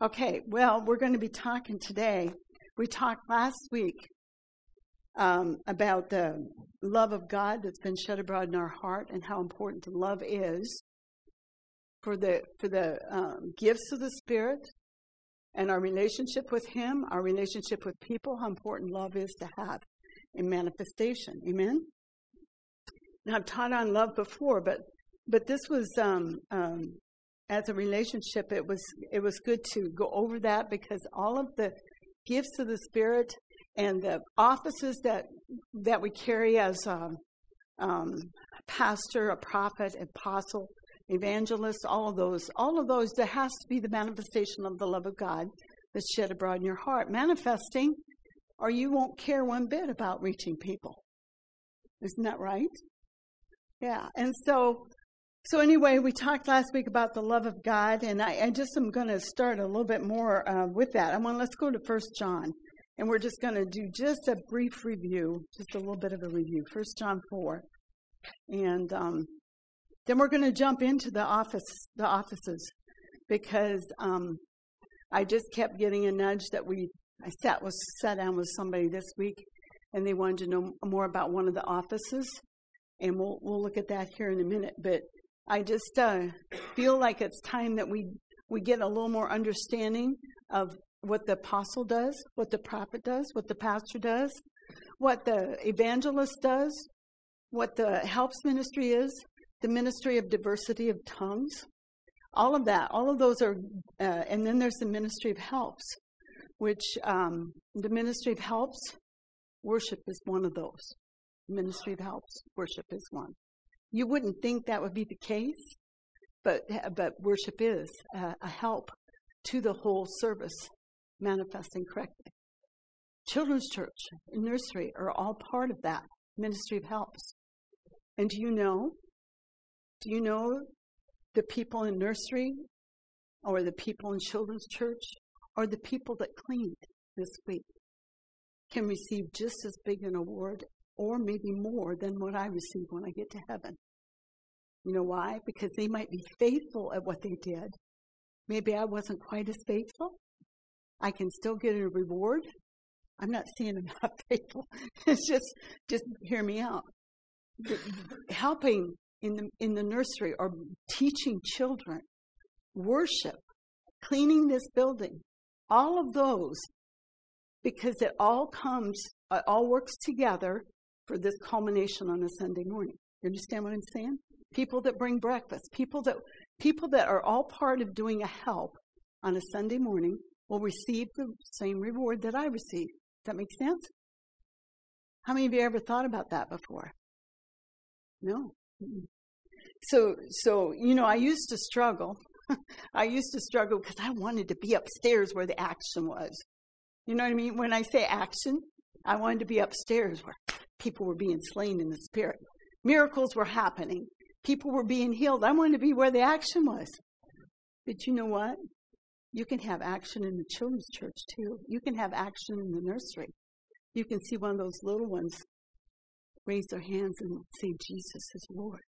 Okay, well, we're going to be talking today. We talked last week um, about the love of God that's been shed abroad in our heart and how important love is for the for the um, gifts of the Spirit and our relationship with Him, our relationship with people, how important love is to have in manifestation. Amen. And I've taught on love before, but but this was um, um, as a relationship. It was it was good to go over that because all of the gifts of the Spirit and the offices that that we carry as a um, pastor, a prophet, apostle, evangelist, all of those, all of those, there has to be the manifestation of the love of God that's shed abroad in your heart. Manifesting, or you won't care one bit about reaching people. Isn't that right? Yeah. And so, so anyway, we talked last week about the love of God, and I, I just am going to start a little bit more uh, with that. I want let's go to First John, and we're just going to do just a brief review, just a little bit of a review. First John four, and um, then we're going to jump into the office, the offices, because um, I just kept getting a nudge that we. I sat was sat down with somebody this week, and they wanted to know more about one of the offices, and we'll we'll look at that here in a minute. But I just uh, feel like it's time that we we get a little more understanding of what the apostle does, what the prophet does, what the pastor does, what the evangelist does, what the helps ministry is, the ministry of diversity of tongues, all of that. All of those are, uh, and then there's the ministry of helps, which um, the ministry of helps, worship is one of those ministry of helps, worship is one. You wouldn't think that would be the case, but, but worship is a, a help to the whole service manifesting correctly. Children's church and nursery are all part of that ministry of helps. And do you know? Do you know the people in nursery or the people in children's church or the people that cleaned this week can receive just as big an award or maybe more than what I receive when I get to heaven. You know why? Because they might be faithful at what they did. Maybe I wasn't quite as faithful. I can still get a reward. I'm not saying I'm not faithful. It's just, just hear me out. Helping in the, in the nursery or teaching children, worship, cleaning this building, all of those, because it all comes, it all works together for this culmination on a Sunday morning. You understand what I'm saying? People that bring breakfast, people that people that are all part of doing a help on a Sunday morning will receive the same reward that I receive. Does that make sense? How many of you ever thought about that before? No. So, so you know, I used to struggle. I used to struggle because I wanted to be upstairs where the action was. You know what I mean? When I say action, I wanted to be upstairs where people were being slain in the spirit. Miracles were happening. People were being healed. I wanted to be where the action was. But you know what? You can have action in the children's church too. You can have action in the nursery. You can see one of those little ones raise their hands and say, Jesus is Lord.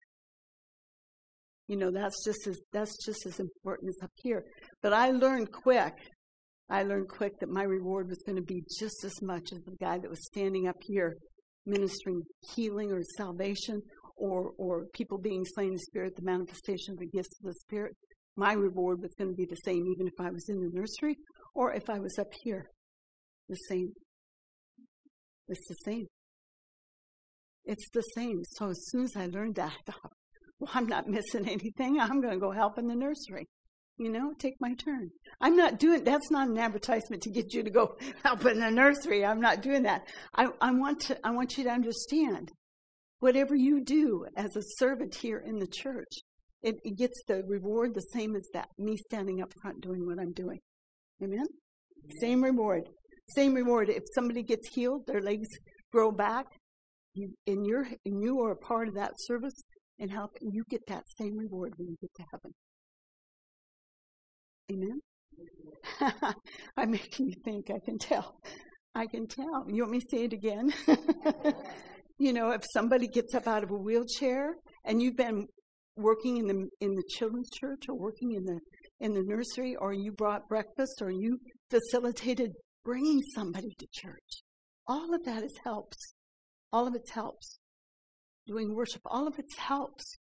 You know, that's just as that's just as important as up here. But I learned quick I learned quick that my reward was going to be just as much as the guy that was standing up here ministering healing or salvation or, or people being slain in the Spirit, the manifestation of the gifts of the Spirit. My reward was going to be the same even if I was in the nursery or if I was up here. The same. It's the same. It's the same. So as soon as I learned that, I thought, well, I'm not missing anything. I'm going to go help in the nursery. You know, take my turn. I'm not doing, that's not an advertisement to get you to go help in the nursery. I'm not doing that. I, I want to, I want you to understand whatever you do as a servant here in the church, it, it gets the reward the same as that, me standing up front doing what I'm doing. Amen? Same reward. Same reward. If somebody gets healed, their legs grow back, you, and you're, and you are a part of that service and help, and you get that same reward when you get to heaven. Amen? I'm making you think, I can tell. I can tell. You want me to say it again? you know, if somebody gets up out of a wheelchair and you've been working in the in the children's church or working in the in the nursery, or you brought breakfast, or you facilitated bringing somebody to church. All of that is helps. All of it helps. Doing worship, all of it helps.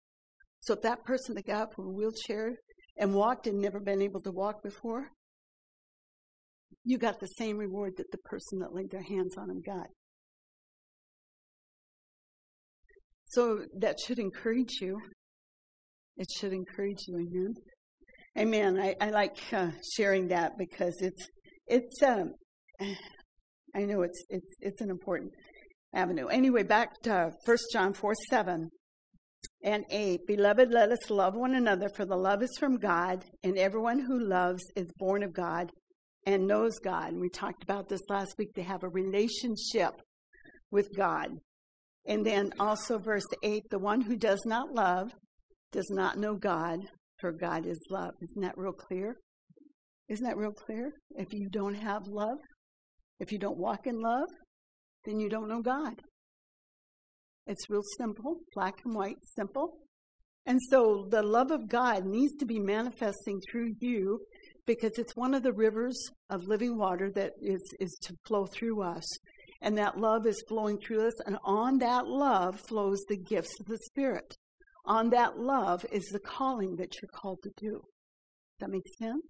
So if that person that got up from a wheelchair and walked and never been able to walk before, you got the same reward that the person that laid their hands on him got. So that should encourage you. It should encourage you, amen. Amen. I, I like uh, sharing that because it's it's um, I know it's it's it's an important avenue. Anyway, back to First John four seven and eight. Beloved, let us love one another, for the love is from God, and everyone who loves is born of God and knows God. And we talked about this last week. They have a relationship with God. And then also verse 8 the one who does not love does not know God, for God is love. Isn't that real clear? Isn't that real clear? If you don't have love, if you don't walk in love, then you don't know God. It's real simple, black and white, simple. And so the love of God needs to be manifesting through you because it's one of the rivers of living water that is, is to flow through us. And that love is flowing through us, and on that love flows the gifts of the Spirit on that love is the calling that you're called to do. That makes sense?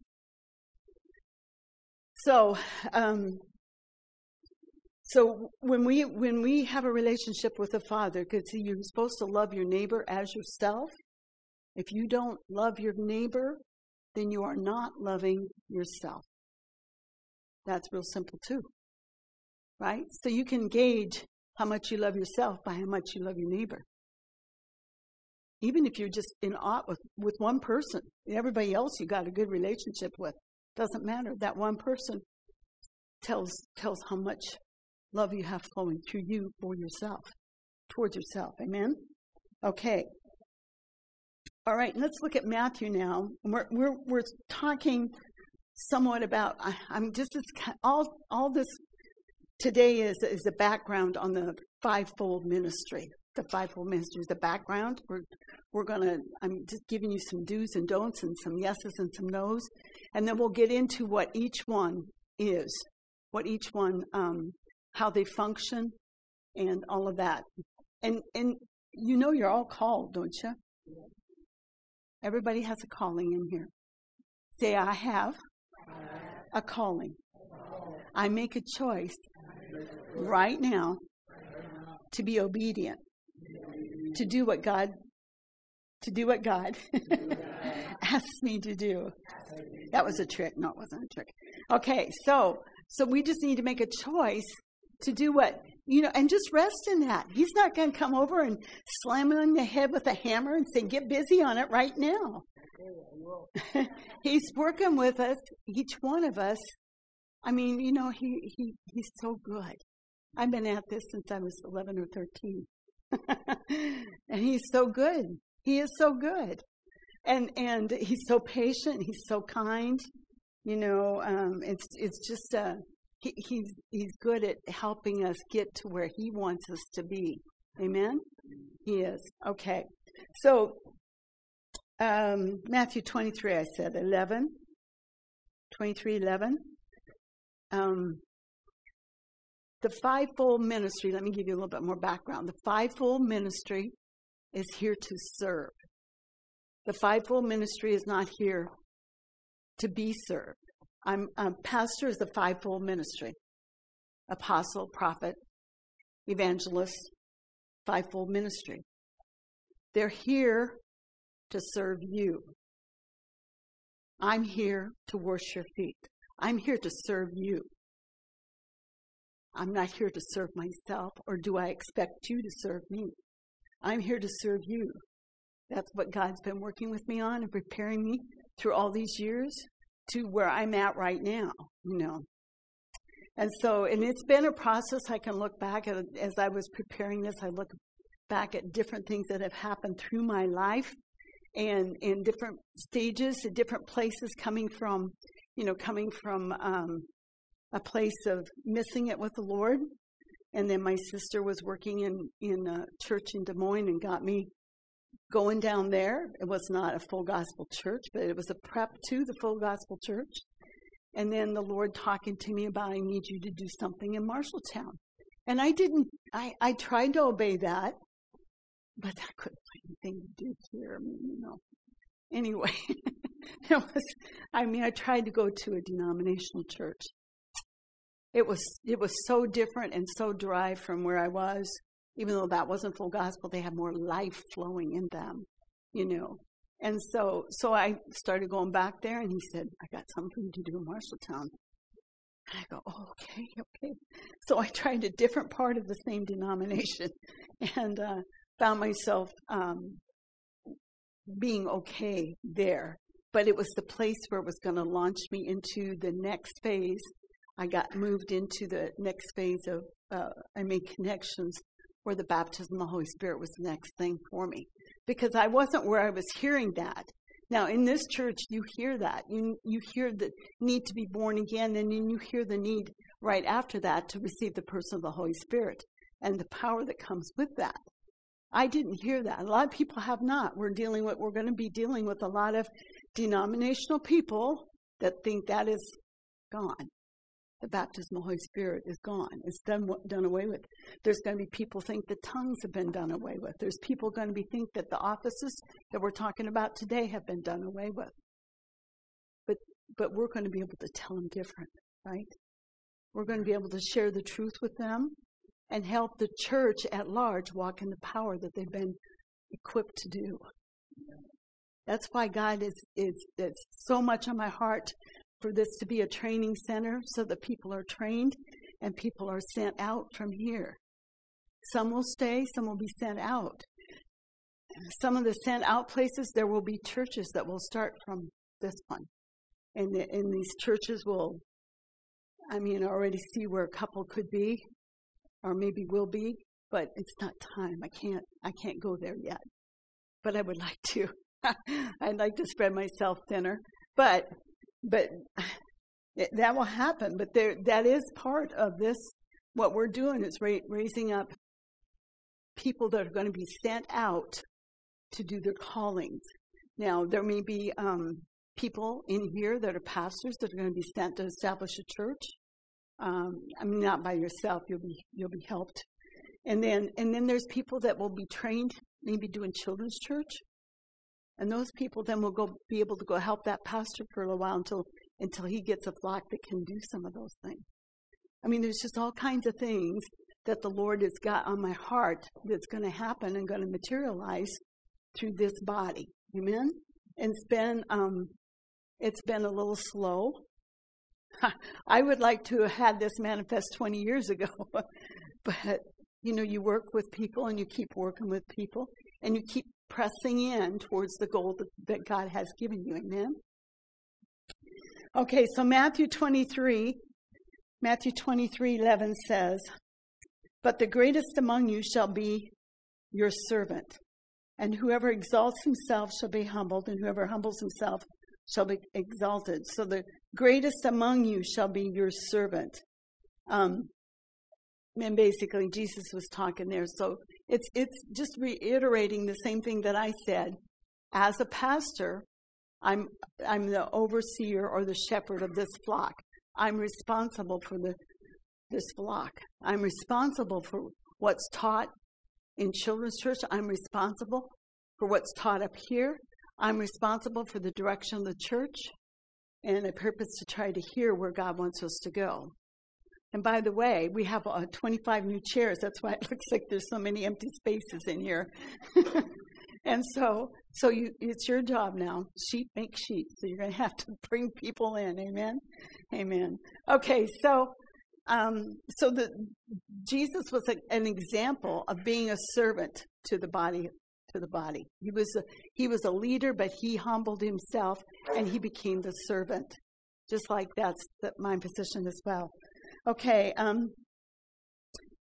So, um, so when we when we have a relationship with the Father, because you're supposed to love your neighbor as yourself. If you don't love your neighbor, then you are not loving yourself. That's real simple too, right? So you can gauge how much you love yourself by how much you love your neighbor even if you're just in awe with, with one person, everybody else you got a good relationship with, doesn't matter. That one person tells tells how much love you have flowing to you for yourself, towards yourself. Amen. Okay. All right. Let's look at Matthew now. We're we're we're talking somewhat about. I, am just all all this today is is a background on the fivefold ministry the fivefold ministry is the background. We're we're gonna. I'm just giving you some do's and don'ts and some yeses and some nos, and then we'll get into what each one is, what each one, um, how they function, and all of that. And and you know you're all called, don't you? Everybody has a calling in here. Say, I have a calling. I make a choice right now to be obedient to do what God to do what God asks me to do. That was a trick. No, it wasn't a trick. Okay, so so we just need to make a choice to do what you know, and just rest in that. He's not going to come over and slam it on the head with a hammer and say, "Get busy on it right now." he's working with us, each one of us. I mean, you know, he he he's so good. I've been at this since I was eleven or thirteen. and he's so good. He is so good. And and he's so patient, he's so kind. You know, um, it's it's just uh he, he's he's good at helping us get to where he wants us to be. Amen? He is. Okay. So um, Matthew 23, I said 11. 23, 11. Um, the fivefold ministry, let me give you a little bit more background. The fivefold ministry is here to serve. The fivefold ministry is not here to be served. I'm a pastor is the fivefold ministry. Apostle, prophet, evangelist, fivefold ministry. They're here to serve you. I'm here to wash your feet. I'm here to serve you. I'm not here to serve myself, or do I expect you to serve me? I'm here to serve you. That's what God's been working with me on and preparing me through all these years to where I'm at right now, you know. And so, and it's been a process. I can look back at, as I was preparing this, I look back at different things that have happened through my life and in different stages, at different places coming from, you know, coming from um, a place of missing it with the Lord. And then my sister was working in, in a church in Des Moines and got me going down there. It was not a full gospel church, but it was a prep to the full gospel church. And then the Lord talking to me about, I need you to do something in Marshalltown. And I didn't, I, I tried to obey that, but I couldn't find anything to do here. I mean, you know. Anyway, it was, I mean, I tried to go to a denominational church. It was, it was so different and so dry from where I was. Even though that wasn't full gospel, they had more life flowing in them, you know. And so, so I started going back there, and he said, "I got something to do in Marshalltown." And I go, oh, "Okay, okay." So I tried a different part of the same denomination, and uh, found myself um, being okay there. But it was the place where it was going to launch me into the next phase. I got moved into the next phase of uh, I made connections where the baptism of the Holy Spirit was the next thing for me because I wasn't where I was hearing that. Now, in this church, you hear that. You, you hear the need to be born again, and then you hear the need right after that to receive the person of the Holy Spirit and the power that comes with that. I didn't hear that. A lot of people have not. We're dealing with, we're going to be dealing with a lot of denominational people that think that is gone the baptism of the Holy Spirit is gone. It's done done away with. There's going to be people think the tongues have been done away with. There's people going to be think that the offices that we're talking about today have been done away with. But but we're going to be able to tell them different, right? We're going to be able to share the truth with them and help the church at large walk in the power that they've been equipped to do. That's why God is is it's so much on my heart for this to be a training center so that people are trained and people are sent out from here. Some will stay, some will be sent out. Some of the sent out places, there will be churches that will start from this one. And, and these churches will, I mean, I already see where a couple could be, or maybe will be, but it's not time. I can't, I can't go there yet. But I would like to. I'd like to spread myself thinner. But but that will happen. But there, that is part of this. What we're doing is ra- raising up people that are going to be sent out to do their callings. Now, there may be um, people in here that are pastors that are going to be sent to establish a church. Um, I mean, not by yourself. You'll be you'll be helped. And then and then there's people that will be trained, maybe doing children's church. And those people then will go be able to go help that pastor for a while until until he gets a flock that can do some of those things. I mean, there's just all kinds of things that the Lord has got on my heart that's going to happen and going to materialize through this body. Amen. And it's been um, it's been a little slow. I would like to have had this manifest 20 years ago, but you know, you work with people and you keep working with people and you keep pressing in towards the goal that, that God has given you. Amen? Okay, so Matthew 23, Matthew 23, 11 says, But the greatest among you shall be your servant. And whoever exalts himself shall be humbled, and whoever humbles himself shall be exalted. So the greatest among you shall be your servant. Um, and basically, Jesus was talking there. So it's, it's just reiterating the same thing that I said. As a pastor, I'm, I'm the overseer or the shepherd of this flock. I'm responsible for the, this flock. I'm responsible for what's taught in children's church. I'm responsible for what's taught up here. I'm responsible for the direction of the church and a purpose to try to hear where God wants us to go. And by the way, we have uh, 25 new chairs. That's why it looks like there's so many empty spaces in here. and so, so you, it's your job now. Sheep make sheep. So you're going to have to bring people in. Amen. Amen. Okay. So, um, so the Jesus was a, an example of being a servant to the body to the body. He was a, he was a leader, but he humbled himself and he became the servant. Just like that's the, my position as well. Okay, um,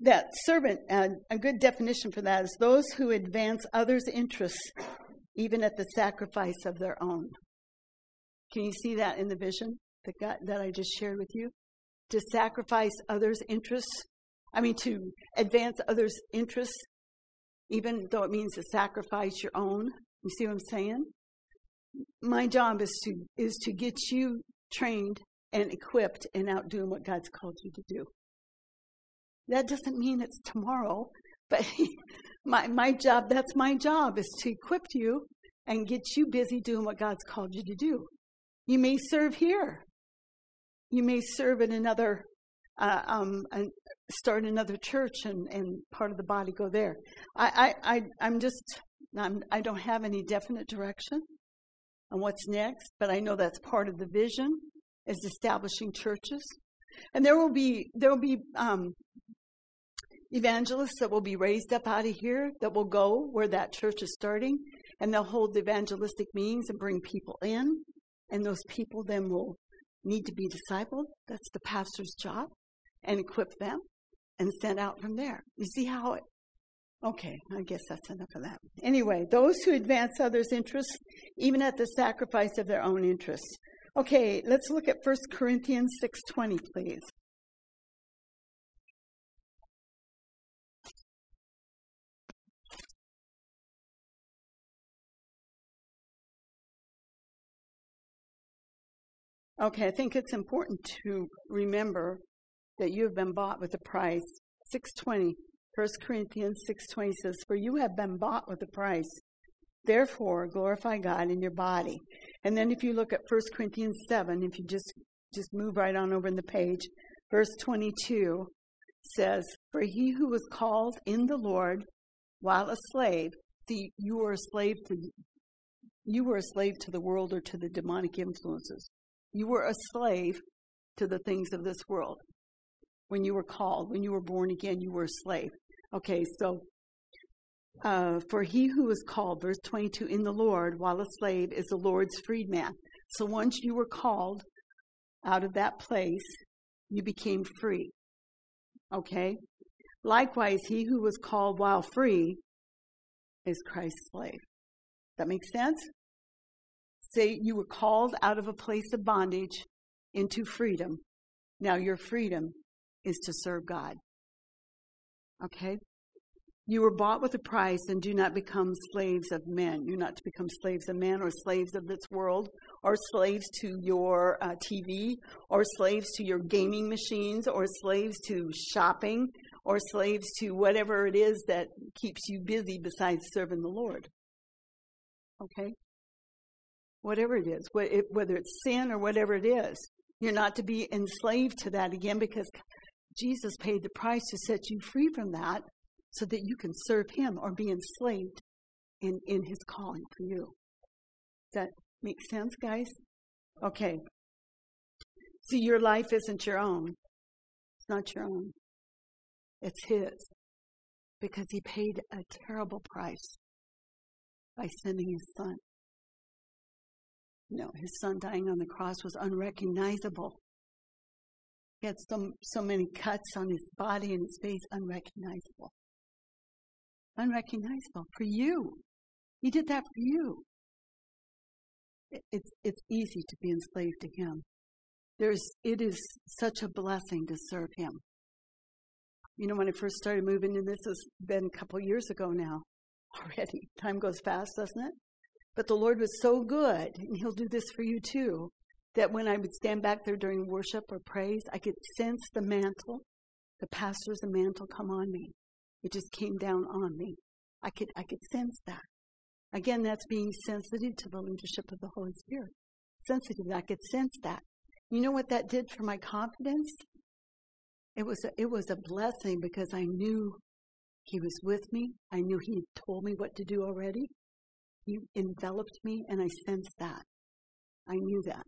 that servant, uh, a good definition for that is those who advance others' interests even at the sacrifice of their own. Can you see that in the vision that, God, that I just shared with you? To sacrifice others' interests, I mean, to advance others' interests even though it means to sacrifice your own. You see what I'm saying? My job is to is to get you trained and equipped and out doing what God's called you to do. That doesn't mean it's tomorrow, but my my job that's my job is to equip you and get you busy doing what God's called you to do. You may serve here. You may serve in another uh, um, start another church and, and part of the body go there. I, I, I, I'm just, I'm, I don't have any definite direction on what's next, but I know that's part of the vision is establishing churches. And there will be, there will be, um, evangelists that will be raised up out of here that will go where that church is starting and they'll hold the evangelistic meetings and bring people in and those people then will need to be discipled. That's the pastor's job and equip them and send out from there. You see how it, okay, I guess that's enough of that. Anyway, those who advance others' interests, even at the sacrifice of their own interests. Okay, let's look at 1 Corinthians 6.20, please. Okay, I think it's important to remember that you have been bought with a price. 620, 1 Corinthians 6.20 says, For you have been bought with a price. Therefore, glorify God in your body. And then if you look at 1 Corinthians 7, if you just, just move right on over in the page, verse 22 says, For he who was called in the Lord while a slave, see, you were a slave to, you were a slave to the world or to the demonic influences. You were a slave to the things of this world when you were called, when you were born again, you were a slave. Okay, so uh, for he who is called, verse 22, in the Lord while a slave is the Lord's freedman. So once you were called out of that place, you became free. Okay? Likewise, he who was called while free is Christ's slave. That makes sense? Say you were called out of a place of bondage into freedom. Now your freedom is to serve God. Okay? You were bought with a price and do not become slaves of men. You're not to become slaves of men or slaves of this world or slaves to your uh, TV or slaves to your gaming machines or slaves to shopping or slaves to whatever it is that keeps you busy besides serving the Lord. Okay? Whatever it is, whether it's sin or whatever it is, you're not to be enslaved to that again because Jesus paid the price to set you free from that so that you can serve him or be enslaved in, in his calling for you. Does that make sense, guys? Okay. See, your life isn't your own. It's not your own. It's his. Because he paid a terrible price by sending his son. No, his son dying on the cross was unrecognizable. He had so, so many cuts on his body and his face, unrecognizable. Unrecognizable for you. He did that for you. It's, it's easy to be enslaved to him. There's, it is such a blessing to serve him. You know, when I first started moving, and this has been a couple years ago now already. Time goes fast, doesn't it? But the Lord was so good, and He'll do this for you too that when I would stand back there during worship or praise, I could sense the mantle, the pastor's mantle come on me. It just came down on me. I could, I could sense that. Again, that's being sensitive to the leadership of the Holy Spirit. Sensitive, I could sense that. You know what that did for my confidence? It was a, it was a blessing because I knew He was with me. I knew He had told me what to do already. He enveloped me, and I sensed that. I knew that.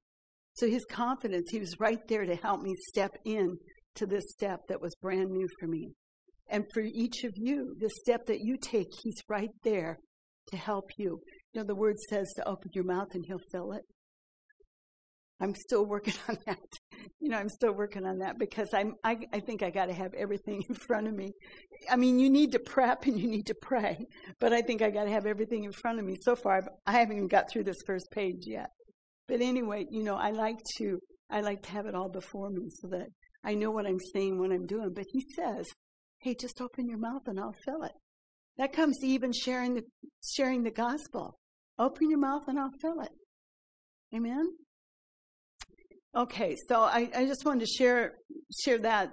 So his confidence, he was right there to help me step in to this step that was brand new for me. And for each of you, the step that you take, he's right there to help you. You know, the word says to open your mouth and he'll fill it. I'm still working on that. You know, I'm still working on that because I'm, I, I think I got to have everything in front of me. I mean, you need to prep and you need to pray, but I think I got to have everything in front of me. So far, I haven't even got through this first page yet. But anyway, you know, I like to I like to have it all before me so that I know what I'm saying, what I'm doing. But he says, "Hey, just open your mouth and I'll fill it." That comes to even sharing the sharing the gospel. Open your mouth and I'll fill it. Amen. Okay, so I, I just wanted to share share that.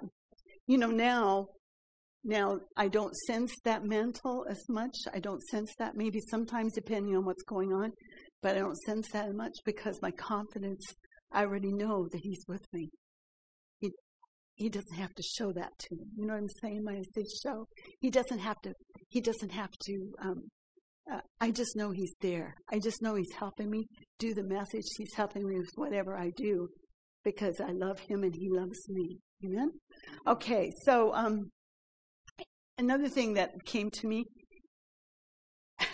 You know, now now I don't sense that mantle as much. I don't sense that maybe sometimes depending on what's going on, but I don't sense that much because my confidence I already know that he's with me. He doesn't have to show that to me. You know what I'm saying when I say show? He doesn't have to he doesn't have to um, uh, I just know he's there. I just know he's helping me do the message. He's helping me with whatever I do because I love him and he loves me. Amen. Okay, so um, another thing that came to me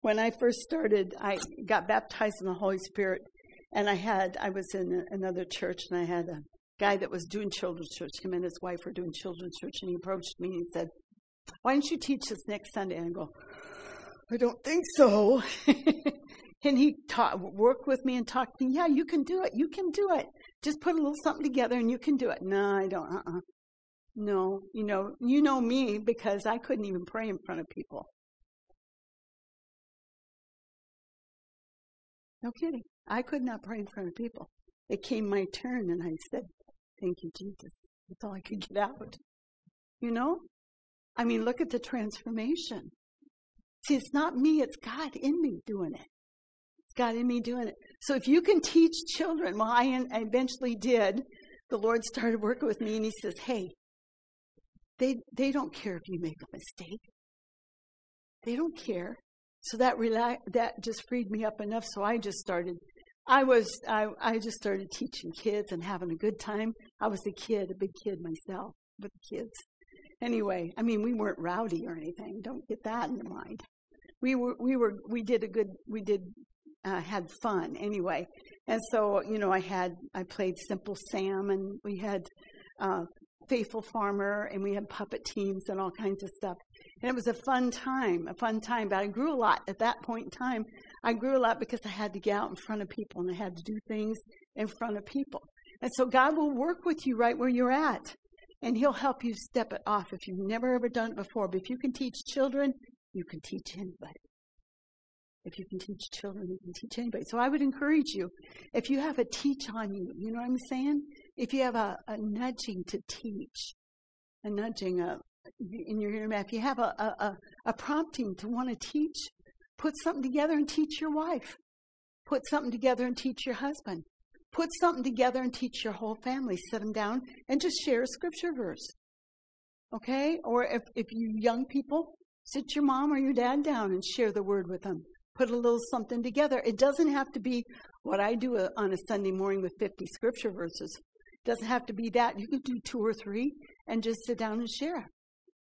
when I first started, I got baptized in the Holy Spirit, and I had I was in another church, and I had a guy that was doing children's church. Him and his wife were doing children's church, and he approached me and said, "Why don't you teach us next Sunday?" And I go, I don't think so. and he taught, worked with me and talked to me. Yeah, you can do it. You can do it. Just put a little something together and you can do it. No, I don't. Uh-uh. No, you know, you know me because I couldn't even pray in front of people. No kidding. I could not pray in front of people. It came my turn and I said, Thank you, Jesus. That's all I could get out. You know? I mean, look at the transformation. See, it's not me, it's God in me doing it. It's God in me doing it. So if you can teach children, well, I eventually did. The Lord started working with me and He says, Hey, they, they don't care if you make a mistake. They don't care. So that rela- that just freed me up enough. So I just started. I was I, I just started teaching kids and having a good time. I was a kid, a big kid myself with the kids. Anyway, I mean we weren't rowdy or anything. Don't get that in your mind we were we were we did a good we did uh, had fun anyway. And so you know I had I played Simple Sam and we had uh, Faithful Farmer and we had puppet teams and all kinds of stuff. And it was a fun time, a fun time. But I grew a lot at that point in time. I grew a lot because I had to get out in front of people and I had to do things in front of people. And so God will work with you right where you're at. And He'll help you step it off if you've never ever done it before. But if you can teach children, you can teach anybody. If you can teach children, you can teach anybody. So I would encourage you, if you have a teach on you, you know what I'm saying? If you have a, a nudging to teach, a nudging a, in your ear, if you have a, a, a prompting to want to teach, put something together and teach your wife. Put something together and teach your husband. Put something together and teach your whole family. Sit them down and just share a scripture verse. Okay? Or if, if you young people, Sit your mom or your dad down and share the word with them. Put a little something together. It doesn't have to be what I do uh, on a Sunday morning with 50 scripture verses. It doesn't have to be that. You could do two or three and just sit down and share.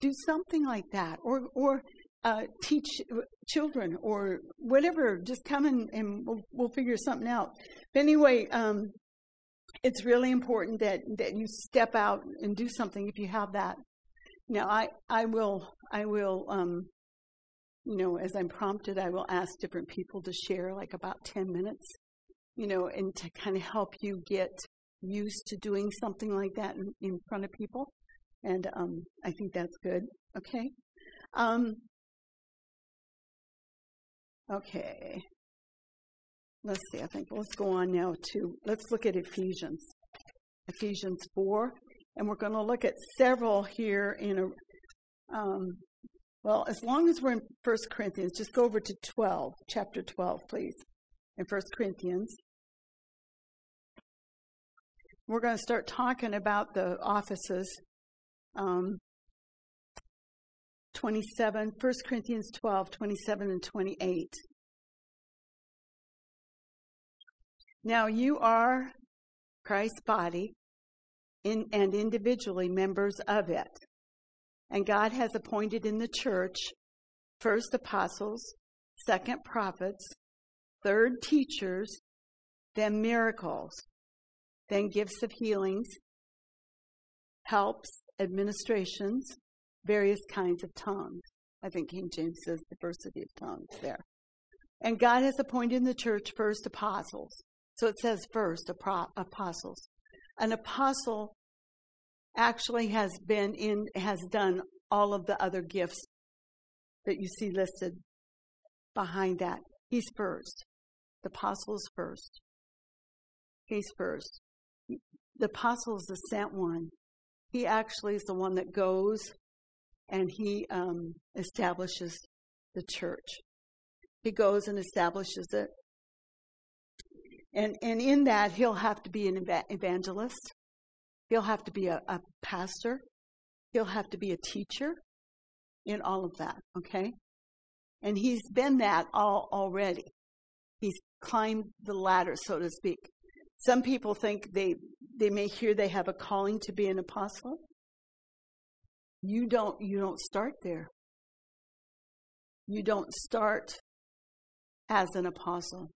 Do something like that. Or, or uh, teach children or whatever. Just come and, and we'll, we'll figure something out. But anyway, um, it's really important that, that you step out and do something if you have that. Now, I, I will I will, um, you know, as I'm prompted, I will ask different people to share like about 10 minutes, you know, and to kind of help you get used to doing something like that in, in front of people. And um, I think that's good. Okay. Um, okay. Let's see. I think let's go on now to let's look at Ephesians, Ephesians four, and we're going to look at several here in a um, well, as long as we're in 1 Corinthians, just go over to 12, chapter 12, please, in 1 Corinthians. We're going to start talking about the offices. Um, 27, 1 Corinthians 12, 27 and 28. Now you are Christ's body in, and individually members of it. And God has appointed in the church first apostles, second prophets, third teachers, then miracles, then gifts of healings, helps, administrations, various kinds of tongues. I think King James says diversity of tongues there. And God has appointed in the church first apostles. So it says first apostles. An apostle actually has been in, has done all of the other gifts that you see listed behind that. He's first. The apostle is first. He's first. The apostle is the sent one. He actually is the one that goes and he um, establishes the church. He goes and establishes it. And, and in that, he'll have to be an evangelist. He'll have to be a, a pastor. He'll have to be a teacher in all of that, okay? And he's been that all already. He's climbed the ladder, so to speak. Some people think they, they may hear they have a calling to be an apostle. You don't, you don't start there. You don't start as an apostle.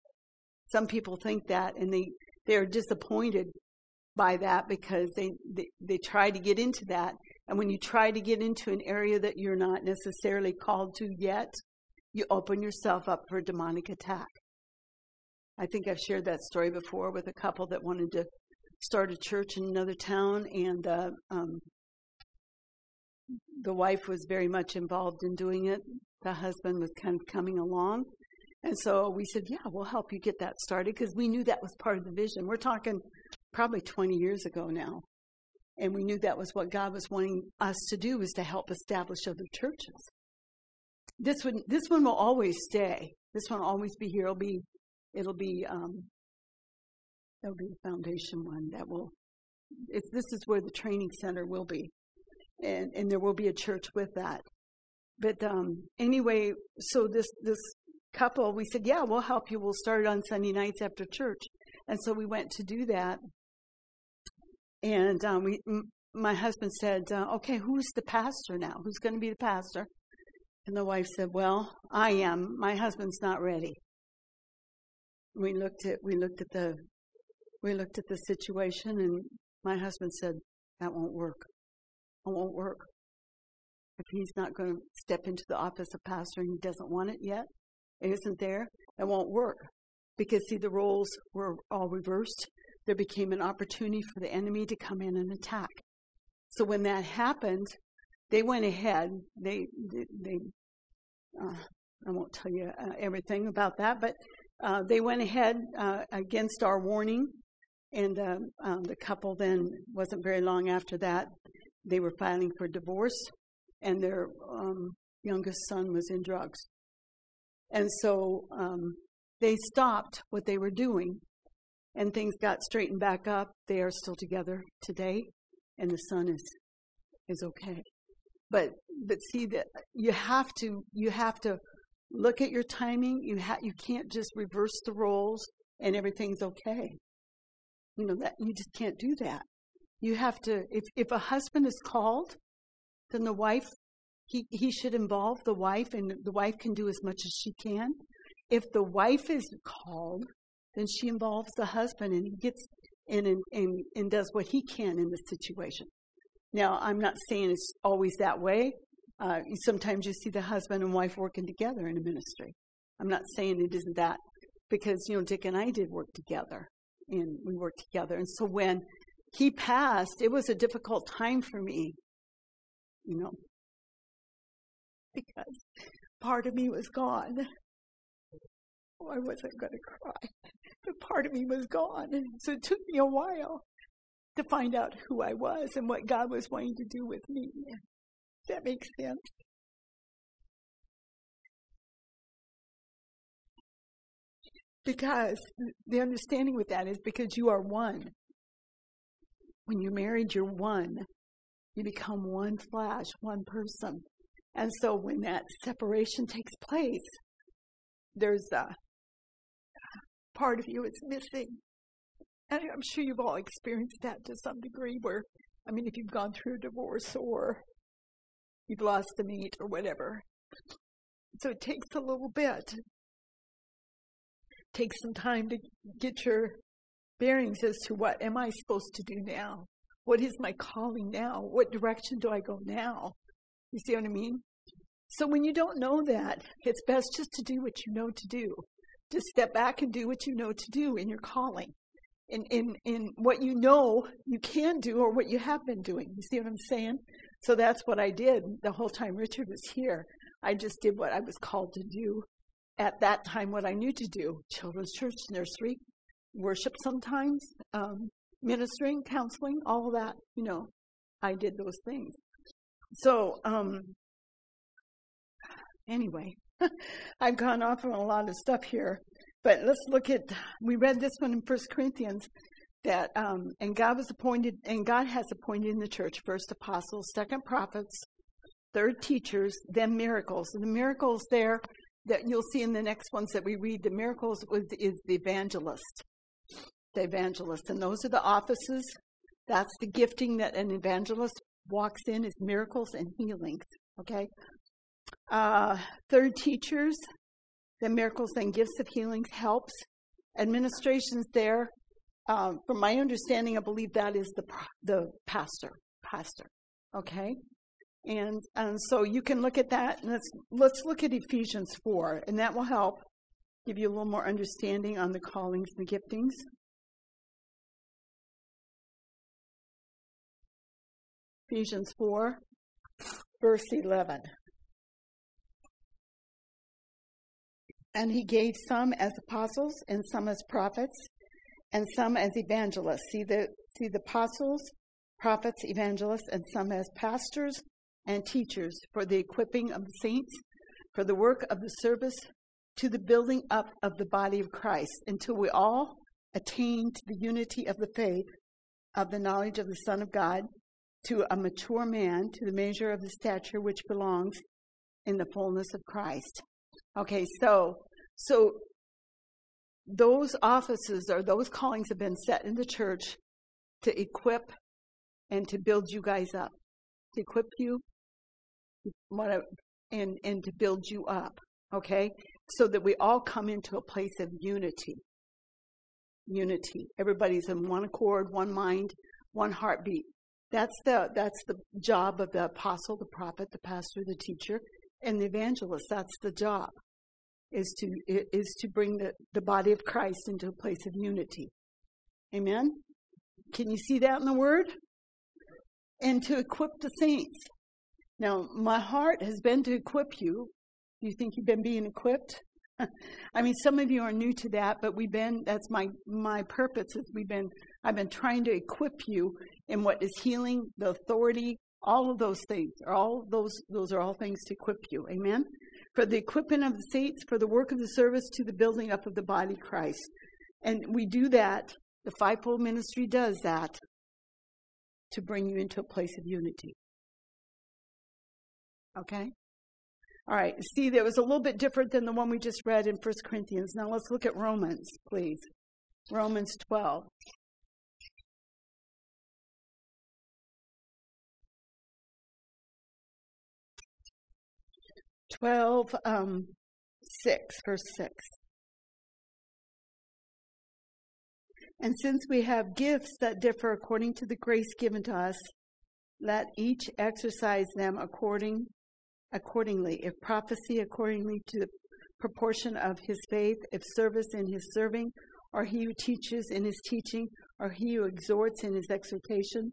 Some people think that and they, they're disappointed by that because they, they, they try to get into that. And when you try to get into an area that you're not necessarily called to yet, you open yourself up for demonic attack. I think I've shared that story before with a couple that wanted to start a church in another town, and uh, um, the wife was very much involved in doing it. The husband was kind of coming along. And so we said, Yeah, we'll help you get that started because we knew that was part of the vision. We're talking probably 20 years ago now. And we knew that was what God was wanting us to do was to help establish other churches. This one, this one will always stay. This one will always be here. It'll be, it'll be, um, it'll be the foundation one that will, it's, this is where the training center will be. And, and there will be a church with that. But, um, anyway, so this, this couple, we said, yeah, we'll help you. We'll start on Sunday nights after church. And so we went to do that. And um, we, m- my husband said, uh, okay, who's the pastor now? Who's going to be the pastor? And the wife said, well, I am. My husband's not ready. We looked at, we looked at the, we looked at the situation and my husband said, that won't work. It won't work. If he's not going to step into the office of pastor and he doesn't want it yet, it isn't there, it won't work. Because, see, the roles were all reversed. There became an opportunity for the enemy to come in and attack. So when that happened, they went ahead. They, they, they uh, I won't tell you uh, everything about that, but uh, they went ahead uh, against our warning. And um, um, the couple then wasn't very long after that. They were filing for divorce, and their um, youngest son was in drugs. And so um, they stopped what they were doing and things got straightened back up. They are still together today and the son is is okay. But but see that you have to you have to look at your timing. You ha- you can't just reverse the roles and everything's okay. You know that you just can't do that. You have to if if a husband is called, then the wife he, he should involve the wife, and the wife can do as much as she can. If the wife is called, then she involves the husband, and he gets in and, and, and does what he can in the situation. Now, I'm not saying it's always that way. Uh, sometimes you see the husband and wife working together in a ministry. I'm not saying it isn't that because, you know, Dick and I did work together and we worked together. And so when he passed, it was a difficult time for me. You know, because part of me was gone. Oh, I wasn't going to cry, but part of me was gone. So it took me a while to find out who I was and what God was wanting to do with me. Does that make sense? Because the understanding with that is because you are one. When you're married, you're one. You become one flesh, one person. And so when that separation takes place, there's a part of you is missing. And I'm sure you've all experienced that to some degree where, I mean, if you've gone through a divorce or you've lost a mate or whatever. So it takes a little bit. It takes some time to get your bearings as to what am I supposed to do now? What is my calling now? What direction do I go now? You see what I mean? So when you don't know that, it's best just to do what you know to do. Just step back and do what you know to do in your calling. In, in, in what you know you can do or what you have been doing. You see what I'm saying? So that's what I did the whole time Richard was here. I just did what I was called to do at that time, what I knew to do children's church, nursery, worship sometimes, um, ministering, counseling, all of that. You know, I did those things. So, um, anyway, I've gone off on a lot of stuff here, but let's look at. We read this one in First Corinthians that, um, and God was appointed, and God has appointed in the church first apostles, second prophets, third teachers, then miracles. And the miracles there that you'll see in the next ones that we read, the miracles was, is the evangelist. The evangelist. And those are the offices. That's the gifting that an evangelist walks in is miracles and healings. Okay? Uh, third teachers, the miracles and gifts of healings helps. Administrations there. Um, from my understanding, I believe that is the the pastor. Pastor. Okay? And, and so you can look at that. And let's, let's look at Ephesians 4, and that will help give you a little more understanding on the callings and the giftings. Ephesians 4, verse 11. And he gave some as apostles, and some as prophets, and some as evangelists. See the, see the apostles, prophets, evangelists, and some as pastors and teachers for the equipping of the saints, for the work of the service, to the building up of the body of Christ, until we all attain to the unity of the faith, of the knowledge of the Son of God, to a mature man, to the measure of the stature which belongs in the fullness of Christ. Okay, so so those offices or those callings have been set in the church to equip and to build you guys up, to equip you and, and to build you up, okay? So that we all come into a place of unity. Unity. Everybody's in one accord, one mind, one heartbeat. That's the, that's the job of the apostle, the prophet, the pastor, the teacher, and the evangelist. That's the job, is to, is to bring the, the body of Christ into a place of unity. Amen? Can you see that in the word? And to equip the saints. Now, my heart has been to equip you. You think you've been being equipped? I mean, some of you are new to that, but we've been, that's my, my purpose is we've been, I've been trying to equip you in what is healing, the authority, all of those things. Are all those, those are all things to equip you. Amen? For the equipping of the saints, for the work of the service, to the building up of the body Christ. And we do that, the fivefold ministry does that to bring you into a place of unity. Okay? All right. See, that was a little bit different than the one we just read in 1 Corinthians. Now let's look at Romans, please. Romans 12. Twelve, um, six, verse six. And since we have gifts that differ according to the grace given to us, let each exercise them according accordingly, if prophecy accordingly to the proportion of his faith, if service in his serving, or he who teaches in his teaching, or he who exhorts in his exhortation,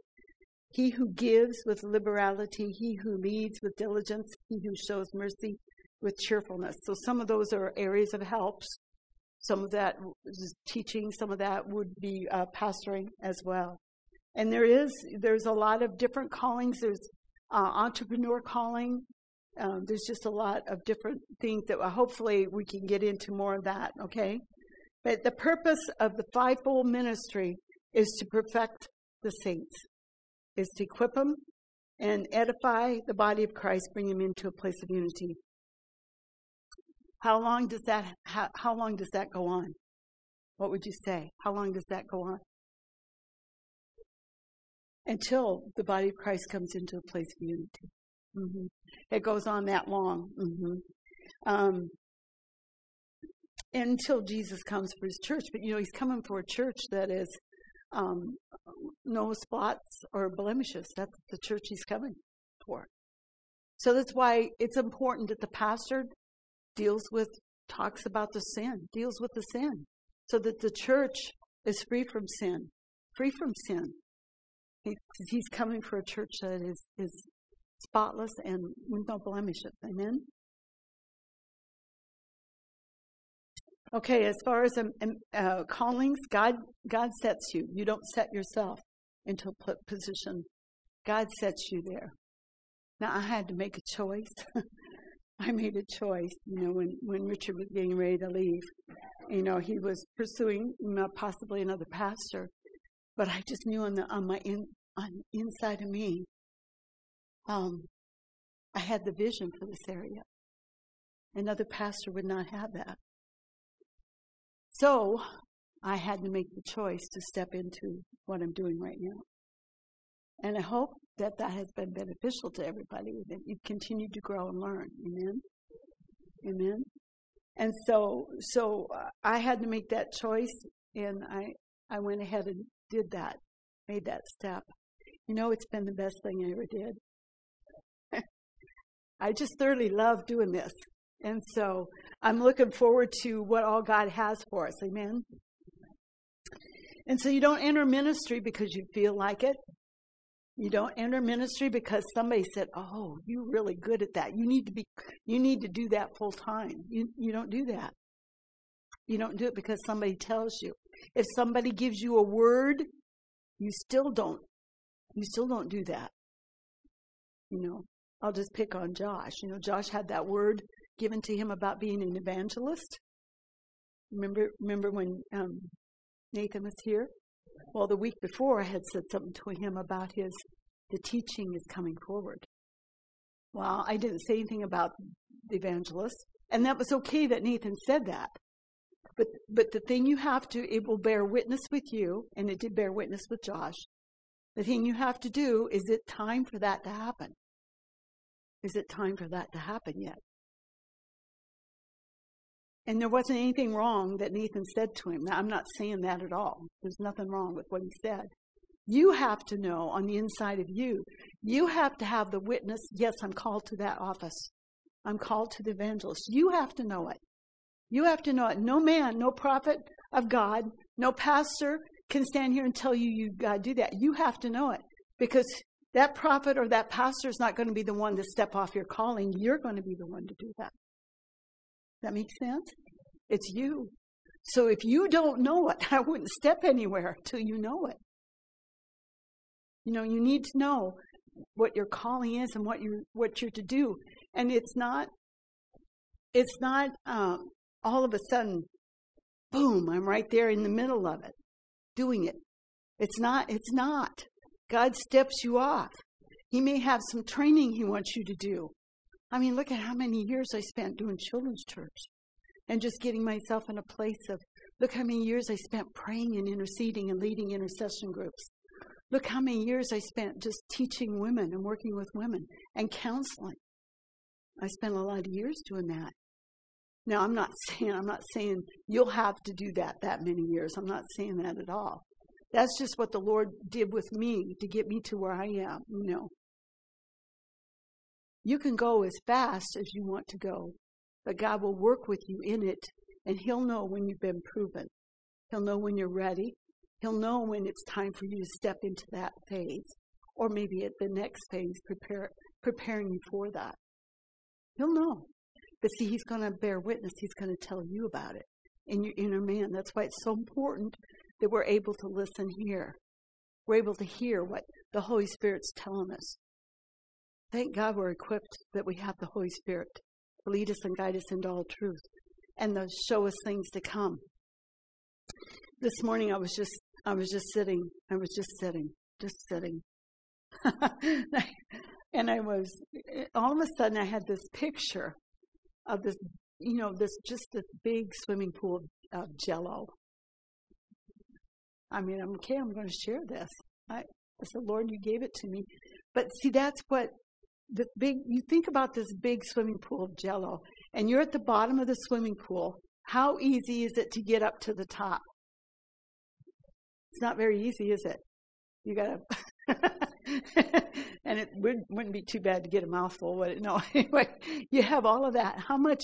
he who gives with liberality, he who leads with diligence, he who shows mercy with cheerfulness. So some of those are areas of helps. Some of that is teaching, some of that would be uh, pastoring as well. And there is, there's a lot of different callings. There's uh, entrepreneur calling, um, there's just a lot of different things that hopefully we can get into more of that, okay? But the purpose of the fivefold ministry is to perfect the saints, is to equip them and edify the body of Christ, bring them into a place of unity. How long does that how, how long does that go on? What would you say? How long does that go on? Until the body of Christ comes into a place of unity. Mm-hmm. It goes on that long. Mm-hmm. Um, until Jesus comes for his church. But, you know, he's coming for a church that is um, no spots or blemishes. That's the church he's coming for. So that's why it's important that the pastor deals with, talks about the sin, deals with the sin, so that the church is free from sin, free from sin. he's coming for a church that is, is spotless and with no blemishes. Amen? Okay, as far as um, um, uh, callings, God, God sets you. You don't set yourself into a position. God sets you there. Now, I had to make a choice. I made a choice, you know, when, when Richard was getting ready to leave. You know, he was pursuing possibly another pastor, but I just knew on the on my in, on the inside of me um, I had the vision for this area. Another pastor would not have that. So I had to make the choice to step into what I'm doing right now. And I hope that that has been beneficial to everybody, that you've continued to grow and learn. Amen. Amen. And so, so uh, I had to make that choice, and I, I went ahead and did that, made that step. You know, it's been the best thing I ever did. I just thoroughly love doing this. And so I'm looking forward to what all God has for us. Amen. And so you don't enter ministry because you feel like it. You don't enter ministry because somebody said, "Oh, you're really good at that. You need to be you need to do that full time." You you don't do that. You don't do it because somebody tells you. If somebody gives you a word, you still don't you still don't do that. You know, I'll just pick on Josh. You know, Josh had that word given to him about being an evangelist. Remember remember when um, Nathan was here? Well, the week before, I had said something to him about his, the teaching is coming forward. Well, I didn't say anything about the evangelist, and that was okay that Nathan said that. But, but the thing you have to, it will bear witness with you, and it did bear witness with Josh. The thing you have to do is it time for that to happen? Is it time for that to happen yet? And there wasn't anything wrong that Nathan said to him. Now, I'm not saying that at all. There's nothing wrong with what he said. You have to know on the inside of you, you have to have the witness yes, I'm called to that office. I'm called to the evangelist. You have to know it. You have to know it. No man, no prophet of God, no pastor can stand here and tell you you got to do that. You have to know it because that prophet or that pastor is not going to be the one to step off your calling. You're going to be the one to do that. That makes sense? It's you. So if you don't know it, I wouldn't step anywhere till you know it. You know, you need to know what your calling is and what you what you're to do, and it's not it's not um, all of a sudden, boom, I'm right there in the middle of it, doing it. It's not. It's not. God steps you off. He may have some training He wants you to do. I mean, look at how many years I spent doing children's church and just getting myself in a place of, look how many years I spent praying and interceding and leading intercession groups. Look how many years I spent just teaching women and working with women and counseling. I spent a lot of years doing that. Now, I'm not saying, I'm not saying you'll have to do that that many years. I'm not saying that at all. That's just what the Lord did with me to get me to where I am, you know. You can go as fast as you want to go, but God will work with you in it, and He'll know when you've been proven. He'll know when you're ready. He'll know when it's time for you to step into that phase, or maybe at the next phase, prepare, preparing you for that. He'll know. But see, He's going to bear witness. He's going to tell you about it in your inner man. That's why it's so important that we're able to listen here. We're able to hear what the Holy Spirit's telling us. Thank God we're equipped that we have the Holy Spirit to lead us and guide us into all truth and to show us things to come. This morning I was just I was just sitting. I was just sitting, just sitting. and I was all of a sudden I had this picture of this you know, this just this big swimming pool of, of jello. I mean, I'm okay, I'm going to share this. I, I said, Lord, you gave it to me. But see, that's what this big, you think about this big swimming pool of jello, and you're at the bottom of the swimming pool. How easy is it to get up to the top? It's not very easy, is it? You gotta, and it would, wouldn't be too bad to get a mouthful, would it? No, anyway, you have all of that. How much,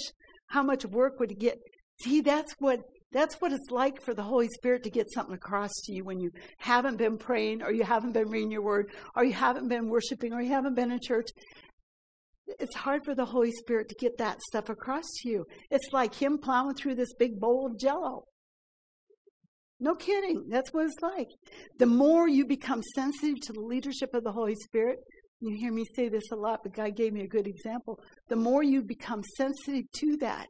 how much work would it get? See, that's what that's what it's like for the Holy Spirit to get something across to you when you haven't been praying or you haven't been reading your word or you haven't been worshiping or you haven't been in church. it's hard for the Holy Spirit to get that stuff across to you. It's like Him plowing through this big bowl of jello. No kidding. That's what it's like. The more you become sensitive to the leadership of the Holy Spirit, you hear me say this a lot, but God gave me a good example. The more you become sensitive to that,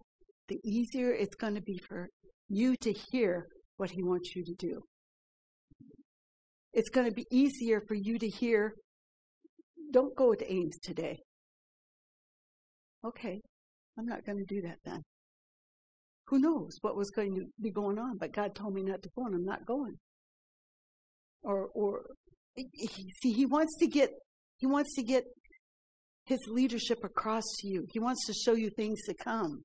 the easier it's going to be for you to hear what He wants you to do. It's going to be easier for you to hear, don't go to Ames today. Okay, I'm not going to do that then. Who knows what was going to be going on, but God told me not to go and I'm not going. Or, or, see, He wants to get, He wants to get His leadership across to you. He wants to show you things to come.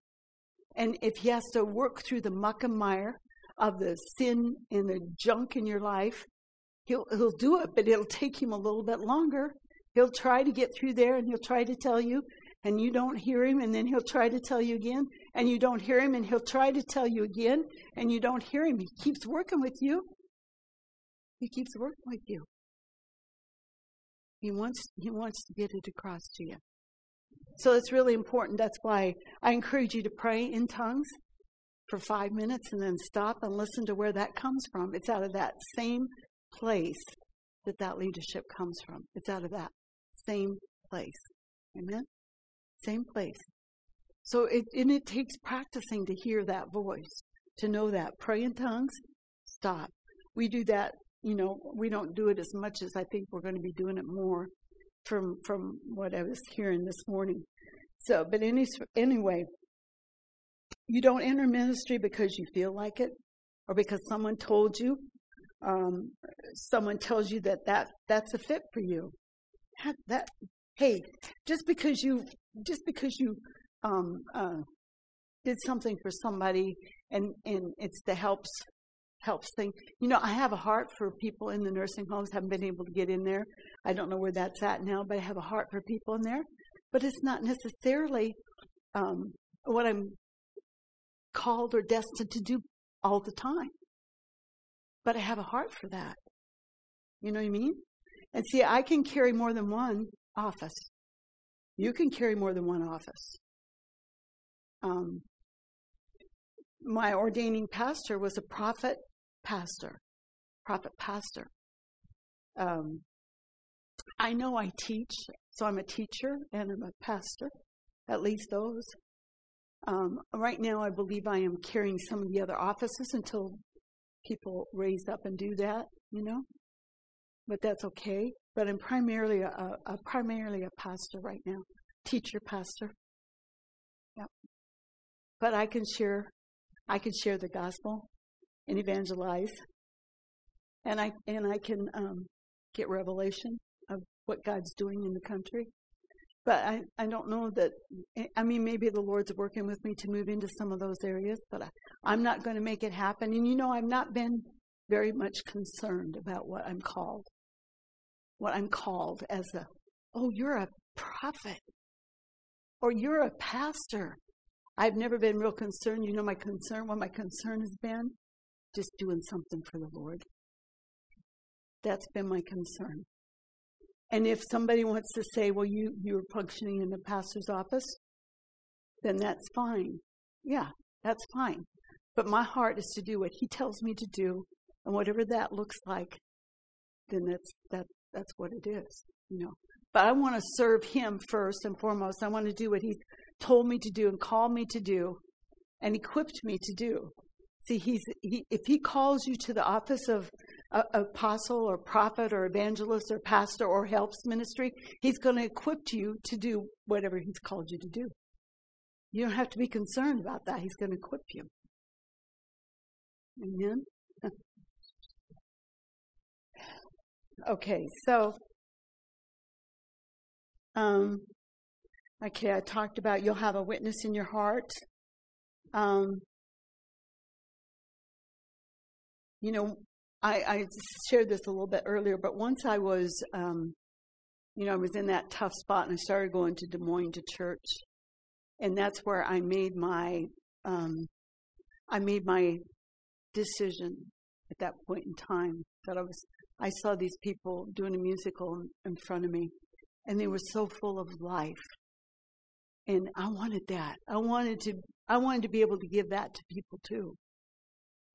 And if He has to work through the muck and mire of the sin and the junk in your life, He'll, he'll do it, but it'll take him a little bit longer. He'll try to get through there and he'll try to tell you, and you don't hear him, and then he'll try to tell you again, and you don't hear him, and he'll try to tell you again, and you don't hear him. He keeps working with you. He keeps working with you. He wants he wants to get it across to you. So it's really important. That's why I encourage you to pray in tongues for five minutes and then stop and listen to where that comes from. It's out of that same place that that leadership comes from. It's out of that same place. Amen? Same place. So it, and it takes practicing to hear that voice, to know that. Pray in tongues, stop. We do that, you know, we don't do it as much as I think we're going to be doing it more from, from what I was hearing this morning. So, but any, anyway, you don't enter ministry because you feel like it or because someone told you um, someone tells you that, that that's a fit for you. That, that hey, just because you just because you um, uh, did something for somebody and and it's the helps helps thing. You know, I have a heart for people in the nursing homes. Haven't been able to get in there. I don't know where that's at now, but I have a heart for people in there. But it's not necessarily um, what I'm called or destined to do all the time but I have a heart for that. You know what I mean? And see, I can carry more than one office. You can carry more than one office. Um, my ordaining pastor was a prophet pastor, prophet pastor. Um, I know I teach, so I'm a teacher and I'm a pastor, at least those. Um, right now, I believe I am carrying some of the other offices until people raise up and do that, you know. But that's okay. But I'm primarily a, a, a primarily a pastor right now, teacher pastor. Yep. But I can share, I can share the gospel and evangelize, and I and I can um, get revelation of what God's doing in the country. But I, I don't know that, I mean, maybe the Lord's working with me to move into some of those areas, but I, I'm not going to make it happen. And you know, I've not been very much concerned about what I'm called. What I'm called as a, oh, you're a prophet. Or you're a pastor. I've never been real concerned. You know, my concern, what my concern has been? Just doing something for the Lord. That's been my concern. And if somebody wants to say, well, you, you're functioning in the pastor's office, then that's fine. Yeah, that's fine. But my heart is to do what he tells me to do, and whatever that looks like, then that's that that's what it is, you know. But I want to serve him first and foremost. I want to do what he told me to do and called me to do and equipped me to do. See, he's he, if he calls you to the office of a, apostle or prophet or evangelist or pastor or helps ministry, he's going to equip you to do whatever he's called you to do. You don't have to be concerned about that. He's going to equip you. Amen. okay, so um, okay, I talked about you'll have a witness in your heart. Um, you know, I, I shared this a little bit earlier, but once I was, um, you know, I was in that tough spot and I started going to Des Moines to church. And that's where I made my, um, I made my decision at that point in time that I was, I saw these people doing a musical in front of me and they were so full of life. and I wanted that. I wanted to I wanted to be able to give that to people too.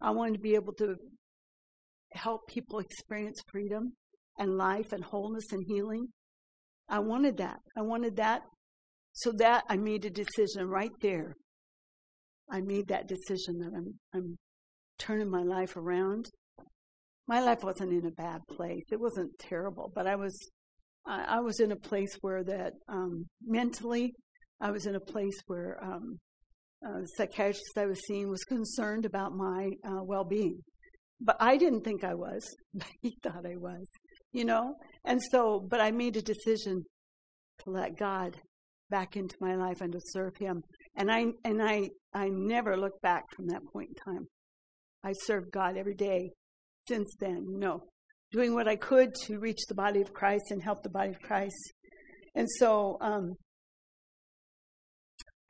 I wanted to be able to help people experience freedom and life and wholeness and healing. I wanted that. I wanted that. So that I made a decision right there. I made that decision that I'm I'm turning my life around. My life wasn't in a bad place. It wasn't terrible, but I was I, I was in a place where that um, mentally I was in a place where um, uh, the psychiatrist I was seeing was concerned about my uh, well-being, but I didn't think I was. he thought I was, you know. And so, but I made a decision to let God back into my life and to serve Him. And I and I I never looked back from that point in time. I served God every day since then. You know, doing what I could to reach the body of Christ and help the body of Christ. And so, um,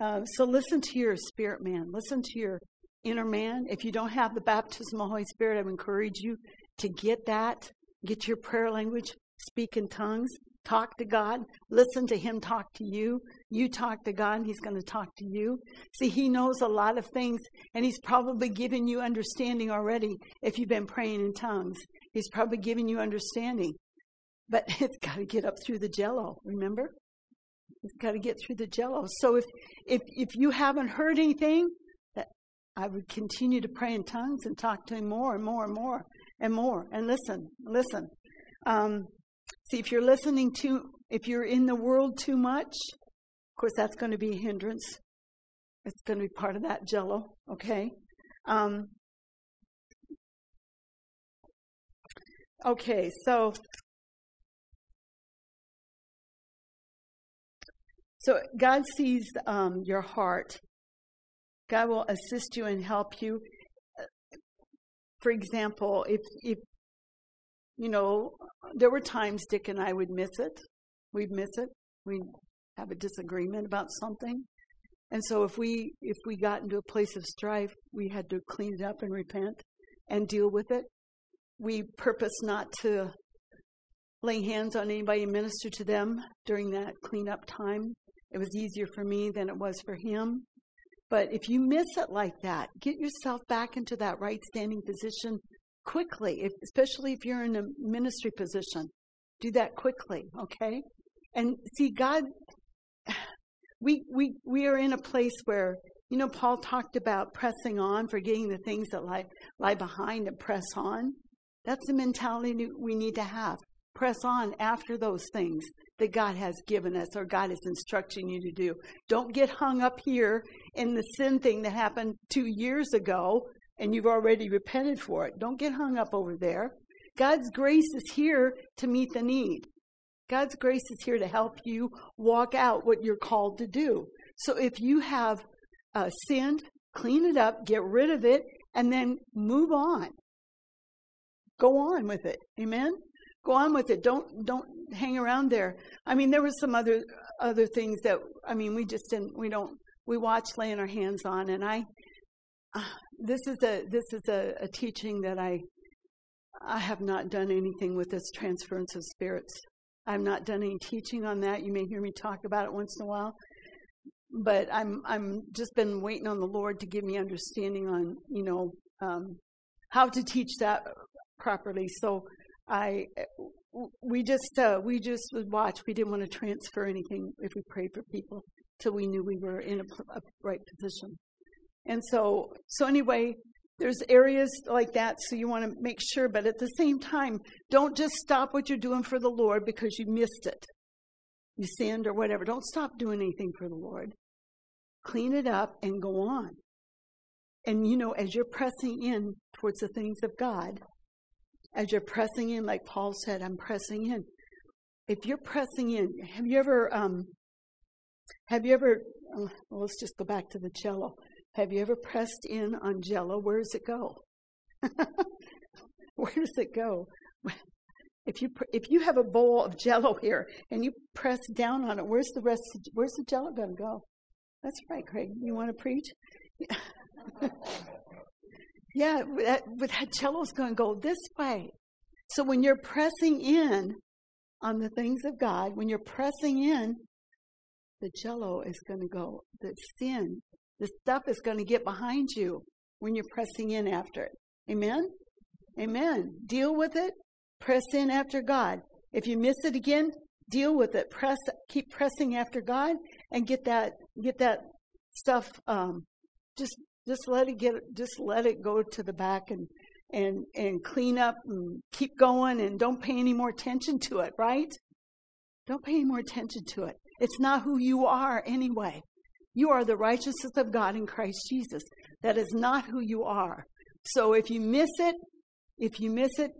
uh, so listen to your spirit man. Listen to your inner man. If you don't have the baptism of the Holy Spirit, I encourage you to get that. Get your prayer language. Speak in tongues. Talk to God. Listen to Him talk to you. You talk to God, and He's going to talk to you. See, He knows a lot of things, and He's probably given you understanding already if you've been praying in tongues. He's probably giving you understanding. But it's got to get up through the jello, remember? It's got to get through the jello. So if if if you haven't heard anything, that I would continue to pray in tongues and talk to him more and more and more and more. And listen, listen. Um, see, if you're listening to, if you're in the world too much, of course, that's going to be a hindrance. It's going to be part of that jello, okay? Um, okay, so So God sees um, your heart. God will assist you and help you. For example, if if you know, there were times Dick and I would miss it. We'd miss it. We'd have a disagreement about something. And so if we if we got into a place of strife, we had to clean it up and repent and deal with it. We purpose not to lay hands on anybody and minister to them during that cleanup time. It was easier for me than it was for him. But if you miss it like that, get yourself back into that right standing position quickly, if, especially if you're in a ministry position. Do that quickly, okay? And see, God, we, we, we are in a place where, you know, Paul talked about pressing on, forgetting the things that lie, lie behind and press on. That's the mentality we need to have. Press on after those things that God has given us or God is instructing you to do. Don't get hung up here in the sin thing that happened two years ago and you've already repented for it. Don't get hung up over there. God's grace is here to meet the need. God's grace is here to help you walk out what you're called to do. So if you have uh, sinned, clean it up, get rid of it, and then move on. Go on with it. Amen? Go on with it. Don't don't hang around there. I mean, there was some other other things that I mean, we just didn't. We don't. We watched laying our hands on, and I. Uh, this is a this is a, a teaching that I. I have not done anything with this transference of spirits. I've not done any teaching on that. You may hear me talk about it once in a while, but I'm I'm just been waiting on the Lord to give me understanding on you know um, how to teach that properly. So I we just uh, we just would watch. We didn't want to transfer anything if we prayed for people till we knew we were in a, a right position. And so so anyway, there's areas like that, so you want to make sure. But at the same time, don't just stop what you're doing for the Lord because you missed it, you sinned or whatever. Don't stop doing anything for the Lord. Clean it up and go on. And you know, as you're pressing in towards the things of God, as you're pressing in, like Paul said, I'm pressing in. If you're pressing in, have you ever, um, have you ever, uh, well, let's just go back to the jello. Have you ever pressed in on jello? Where does it go? Where does it go? If you if you have a bowl of Jello here and you press down on it, where's the rest? Of, where's the Jello going to go? That's right, Craig. You want to preach? Yeah, that, but that cello's going to go this way. So when you're pressing in on the things of God, when you're pressing in, the jello is going to go. The sin, the stuff is going to get behind you when you're pressing in after it. Amen? Amen. Deal with it. Press in after God. If you miss it again, deal with it. Press, keep pressing after God and get that, get that stuff, um, just, just let it get, just let it go to the back and, and, and clean up and keep going and don't pay any more attention to it, right? Don't pay any more attention to it. It's not who you are anyway. You are the righteousness of God in Christ Jesus. That is not who you are. So if you miss it, if you miss it,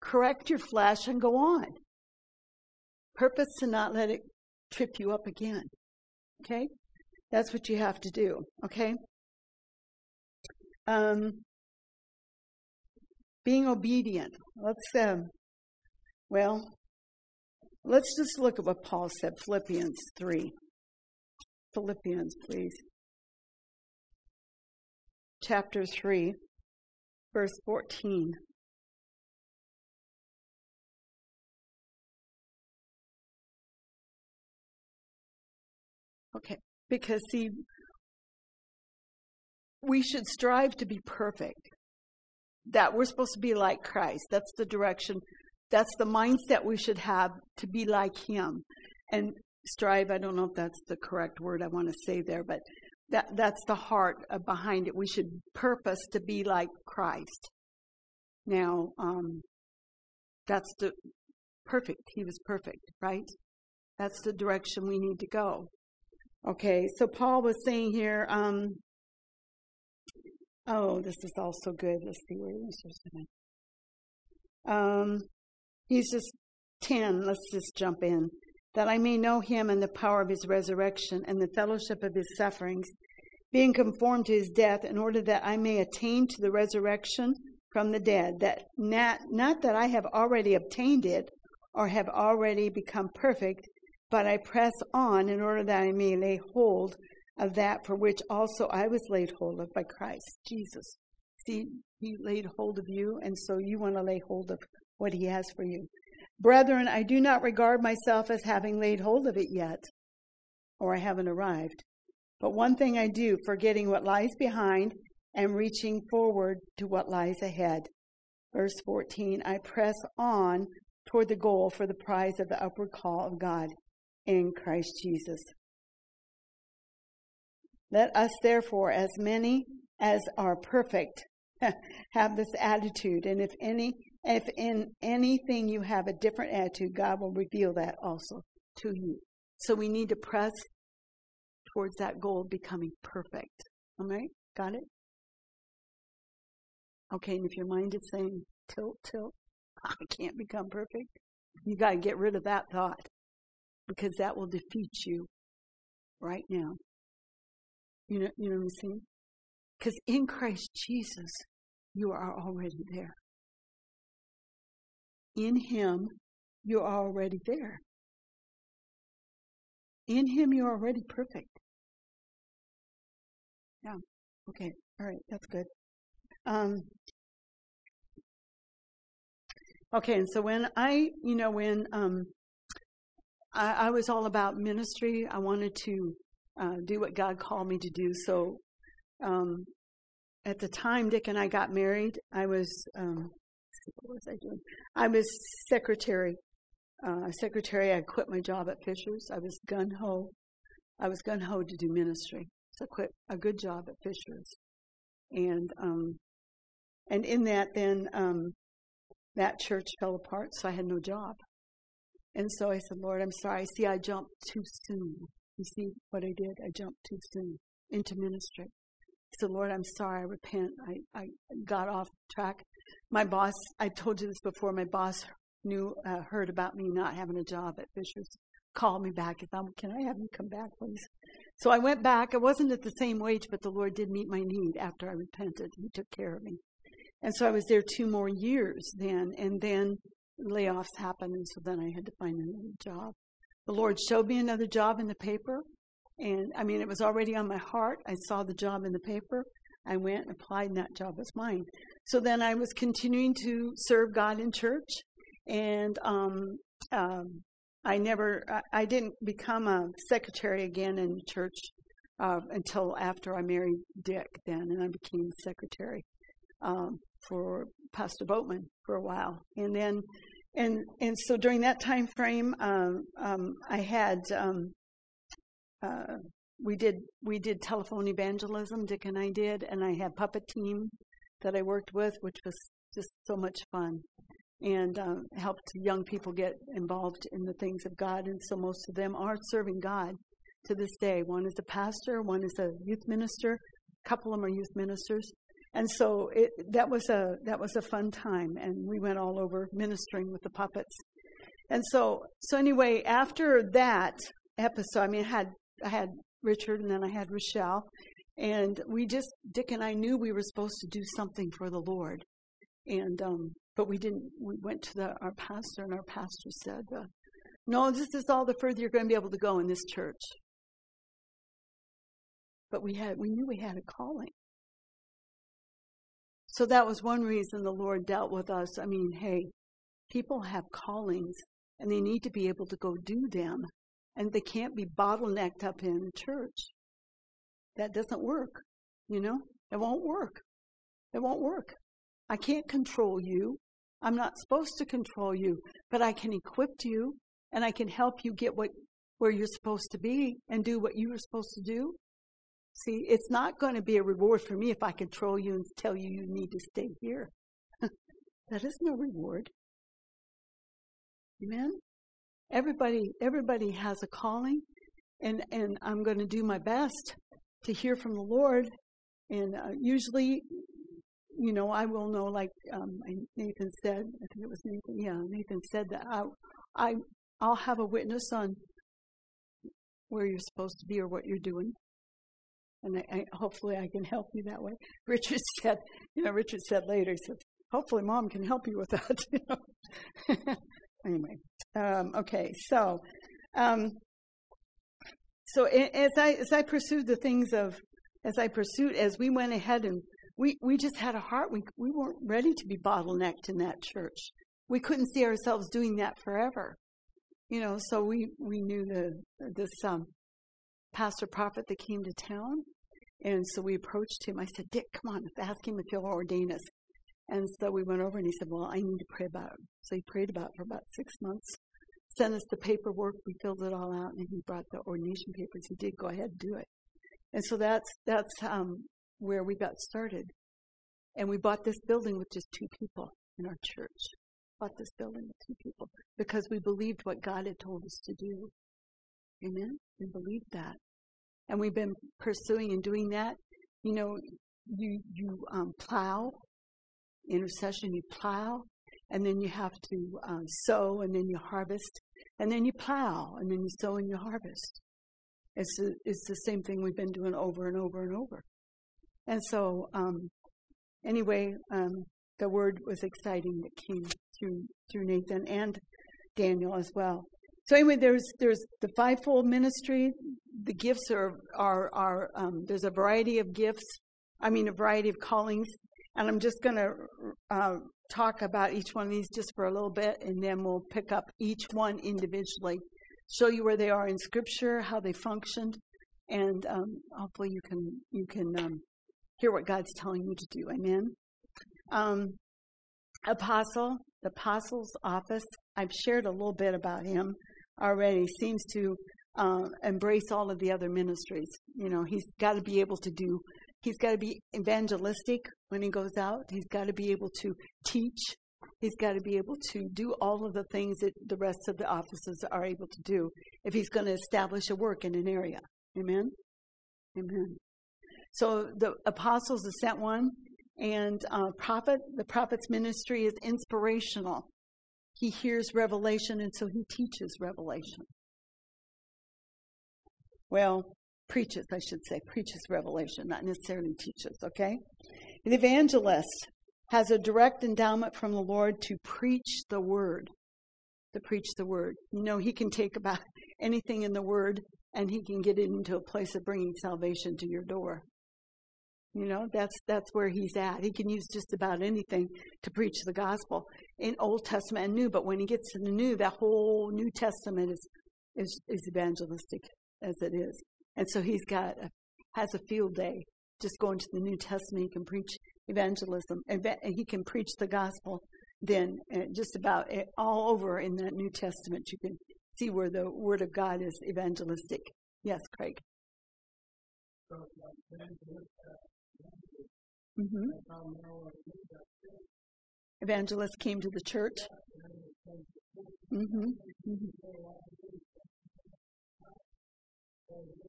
correct your flesh and go on. Purpose to not let it trip you up again. Okay? That's what you have to do. Okay? Um, being obedient. Let's, um, well, let's just look at what Paul said, Philippians 3. Philippians, please. Chapter 3, verse 14. Okay, because see, we should strive to be perfect. That we're supposed to be like Christ. That's the direction. That's the mindset we should have to be like Him. And strive, I don't know if that's the correct word I want to say there, but that, that's the heart behind it. We should purpose to be like Christ. Now, um, that's the perfect. He was perfect, right? That's the direction we need to go. Okay, so Paul was saying here, um, oh, this is also good. Let's see where this is. Um, he's just 10. Let's just jump in. That I may know him and the power of his resurrection and the fellowship of his sufferings, being conformed to his death, in order that I may attain to the resurrection from the dead. That not, not that I have already obtained it or have already become perfect, but I press on in order that I may lay hold of that for which also I was laid hold of by Christ Jesus. See, he laid hold of you, and so you want to lay hold of what he has for you. Brethren, I do not regard myself as having laid hold of it yet, or I haven't arrived. But one thing I do, forgetting what lies behind and reaching forward to what lies ahead. Verse 14, I press on toward the goal for the prize of the upward call of God in Christ Jesus. Let us therefore, as many as are perfect, have this attitude. And if any, if in anything you have a different attitude, God will reveal that also to you. So we need to press towards that goal of becoming perfect. All right? Got it? Okay, and if your mind is saying, tilt, tilt, I can't become perfect, you got to get rid of that thought because that will defeat you right now. You know, you know what I'm saying? Because in Christ Jesus, you are already there. In Him, you are already there. In Him, you're already perfect. Yeah. Okay. All right. That's good. Um, okay. And so when I, you know, when um, I, I was all about ministry. I wanted to uh, do what God called me to do. So um, at the time Dick and I got married, I was um, what was I doing? I was secretary. Uh, secretary. I quit my job at Fisher's. I was gun ho. I was gun ho to do ministry. So I quit a good job at Fisher's, and um, and in that then um, that church fell apart, so I had no job. And so I said, Lord, I'm sorry. See, I jumped too soon. You see what I did? I jumped too soon into ministry. So Lord, I'm sorry. I repent. I, I got off track. My boss, I told you this before, my boss knew, uh, heard about me not having a job at Fisher's, called me back. If I'm, can I have you come back, please? So I went back. I wasn't at the same wage, but the Lord did meet my need after I repented. He took care of me. And so I was there two more years then. And then layoffs happened, and so then I had to find another job. The Lord showed me another job in the paper, and I mean, it was already on my heart. I saw the job in the paper. I went and applied, and that job was mine. So then I was continuing to serve God in church, and um, um, I never, I, I didn't become a secretary again in church uh, until after I married Dick. Then, and I became secretary um, for Pastor Boatman for a while, and then, and and so during that time frame, um, um, I had um, uh, we did we did telephone evangelism. Dick and I did, and I had puppet team that I worked with, which was just so much fun, and um, helped young people get involved in the things of God. And so most of them are serving God to this day. One is a pastor, one is a youth minister, a couple of them are youth ministers. And so it, that was a that was a fun time, and we went all over ministering with the puppets. And so so anyway, after that episode, I mean, I had I had Richard, and then I had Rochelle, and we just Dick and I knew we were supposed to do something for the Lord, and um, but we didn't. We went to the, our pastor, and our pastor said, uh, "No, this is all the further you're going to be able to go in this church." But we had we knew we had a calling. So that was one reason the Lord dealt with us. I mean, hey, people have callings and they need to be able to go do them and they can't be bottlenecked up in church. That doesn't work. You know, it won't work. It won't work. I can't control you. I'm not supposed to control you, but I can equip you and I can help you get what where you're supposed to be and do what you were supposed to do. See, it's not going to be a reward for me if I control you and tell you you need to stay here. that is no reward. Amen. Everybody, everybody has a calling, and and I'm going to do my best to hear from the Lord. And uh, usually, you know, I will know, like um, Nathan said. I think it was Nathan. Yeah, Nathan said that I, I, I'll have a witness on where you're supposed to be or what you're doing and I, I, hopefully I can help you that way. Richard said, you know, Richard said later, he says, hopefully mom can help you with that. anyway, um, okay, so, um, so as I as I pursued the things of, as I pursued, as we went ahead and we we just had a heart. We we weren't ready to be bottlenecked in that church. We couldn't see ourselves doing that forever, you know. So we we knew the this um, pastor prophet that came to town, and so we approached him. I said, Dick, come on, let's ask him if he'll ordain us. And so we went over and he said, Well, I need to pray about it. So he prayed about it for about six months, sent us the paperwork, we filled it all out, and he brought the ordination papers. He did go ahead and do it. And so that's that's um, where we got started. And we bought this building with just two people in our church. Bought this building with two people because we believed what God had told us to do. Amen. We believed that and we've been pursuing and doing that. You know, you you um, plow intercession, you plow, and then you have to uh, sow, and then you harvest, and then you plow, and then you sow and you harvest. It's the, it's the same thing we've been doing over and over and over. And so, um, anyway, um, the word was exciting that came through through Nathan and Daniel as well. So anyway, there's there's the fivefold ministry. The gifts are are are um, there's a variety of gifts. I mean, a variety of callings, and I'm just going to uh, talk about each one of these just for a little bit, and then we'll pick up each one individually, show you where they are in Scripture, how they functioned, and um, hopefully you can you can um, hear what God's telling you to do. Amen. Um, apostle, the apostle's office. I've shared a little bit about him already seems to uh, embrace all of the other ministries. You know, he's got to be able to do, he's got to be evangelistic when he goes out. He's got to be able to teach. He's got to be able to do all of the things that the rest of the offices are able to do if he's going to establish a work in an area. Amen? Amen. So the apostles, the sent one, and uh, prophet, the prophet's ministry is inspirational. He hears revelation, and so he teaches revelation. Well, preaches, I should say, preaches revelation, not necessarily teaches, okay? The evangelist has a direct endowment from the Lord to preach the word. To preach the word. You know, he can take about anything in the word and he can get it into a place of bringing salvation to your door. You know, that's that's where he's at. He can use just about anything to preach the gospel in Old Testament and New. But when he gets to the New, that whole New Testament is is, is evangelistic as it is. And so he's got a, has a field day just going to the New Testament. He can preach evangelism and he can preach the gospel. Then uh, just about all over in that New Testament, you can see where the Word of God is evangelistic. Yes, Craig. Mm-hmm. Evangelist came to the church. Mm-hmm. Mm-hmm.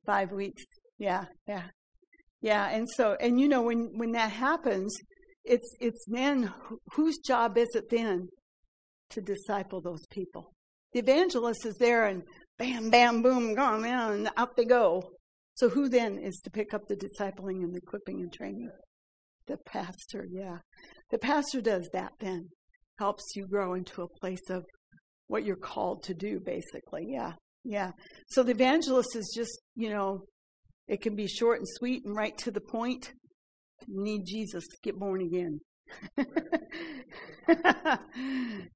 Five weeks. Yeah, yeah, yeah. And so, and you know, when when that happens, it's it's then whose job is it then to disciple those people? The evangelist is there, and bam, bam, boom, gone, and out they go. So who then is to pick up the discipling and the equipping and training? The pastor, yeah. The pastor does that then. Helps you grow into a place of what you're called to do, basically. Yeah. Yeah. So the evangelist is just, you know, it can be short and sweet and right to the point. You need Jesus, get born again.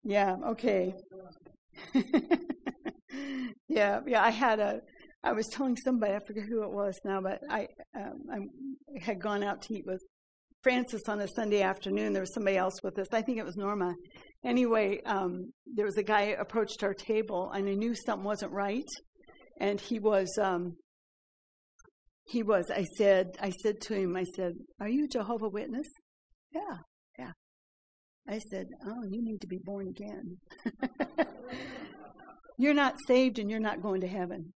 yeah, okay. yeah, yeah, I had a I was telling somebody, I forget who it was now, but I um, I had gone out to eat with Francis on a Sunday afternoon. There was somebody else with us. I think it was Norma. Anyway, um, there was a guy approached our table, and I knew something wasn't right. And he was, um, he was. I said, I said to him, I said, "Are you a Jehovah Witness?" Yeah, yeah. I said, "Oh, you need to be born again. you're not saved, and you're not going to heaven."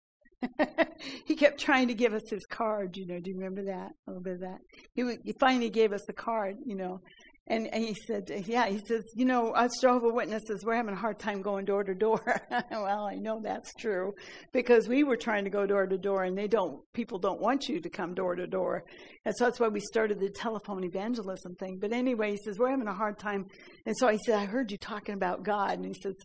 he kept trying to give us his card, you know. Do you remember that? A little bit of that. He, he finally gave us the card, you know. And, and he said, yeah, he says, you know, us Jehovah Witnesses, we're having a hard time going door to door. well, I know that's true because we were trying to go door to door and they don't, people don't want you to come door to door. And so that's why we started the telephone evangelism thing. But anyway, he says, we're having a hard time. And so I said, I heard you talking about God. And he says,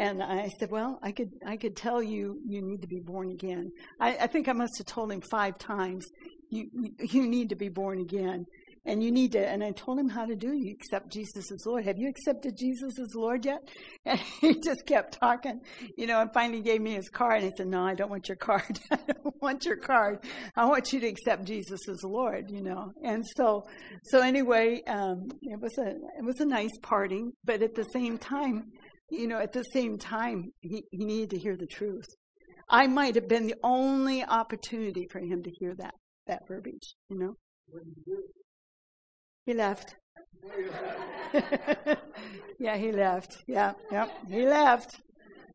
and I said, well, I could, I could tell you, you need to be born again. I, I think I must have told him five times, you, you need to be born again. And you need to, and I told him how to do. You accept Jesus as Lord. Have you accepted Jesus as Lord yet? And he just kept talking, you know, and finally gave me his card. And he said, no, I don't want your card. I don't want your card. I want you to accept Jesus as Lord, you know. And so, so anyway, um, it was a, it was a nice party, but at the same time, you know, at the same time, he, he needed to hear the truth. I might have been the only opportunity for him to hear that, that verbiage, you know. He left. yeah, he left. Yeah, yeah, he left.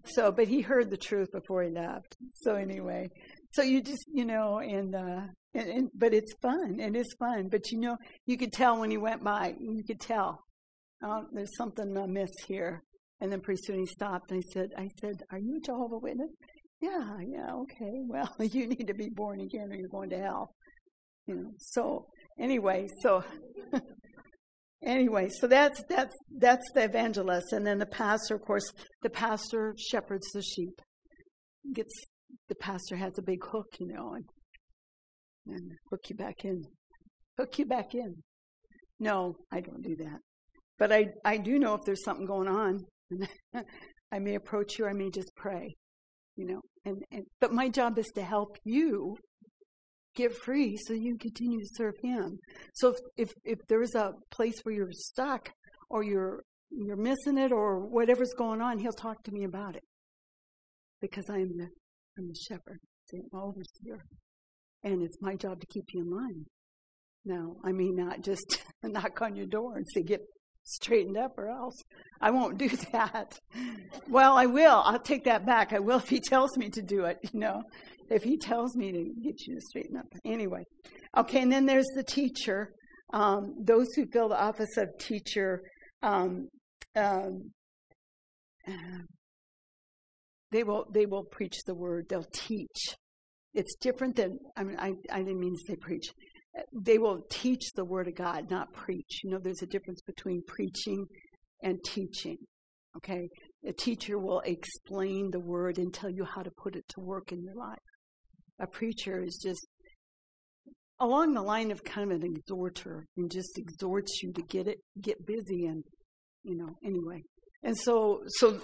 So, but he heard the truth before he left. So anyway, so you just, you know, and, uh, and, and but it's fun. And It is fun. But you know, you could tell when he went by. You could tell. Oh, there's something amiss here. And then pretty soon he stopped and said, I said, Are you a Jehovah Witness? Yeah, yeah, okay. Well, you need to be born again or you're going to hell. You know, so anyway, so anyway, so that's that's that's the evangelist. And then the pastor, of course, the pastor shepherds the sheep. Gets the pastor has a big hook, you know, and and hook you back in. Hook you back in. No, I don't do that. But I, I do know if there's something going on. I may approach you, I may just pray, you know. And, and but my job is to help you get free so you continue to serve him. So if, if, if there's a place where you're stuck or you're you're missing it or whatever's going on, he'll talk to me about it. Because I am the I'm the shepherd, the overseer. And it's my job to keep you in line. Now, I may not just knock on your door and say, get straightened up or else I won't do that. Well, I will. I'll take that back. I will if he tells me to do it, you know, if he tells me to get you to straighten up. Anyway. Okay, and then there's the teacher. Um, those who fill the office of teacher, um, um, they will they will preach the word. They'll teach. It's different than I mean I, I didn't mean to say preach they will teach the word of God, not preach. You know, there's a difference between preaching and teaching. Okay? A teacher will explain the word and tell you how to put it to work in your life. A preacher is just along the line of kind of an exhorter and just exhorts you to get it, get busy and, you know, anyway. And so, so,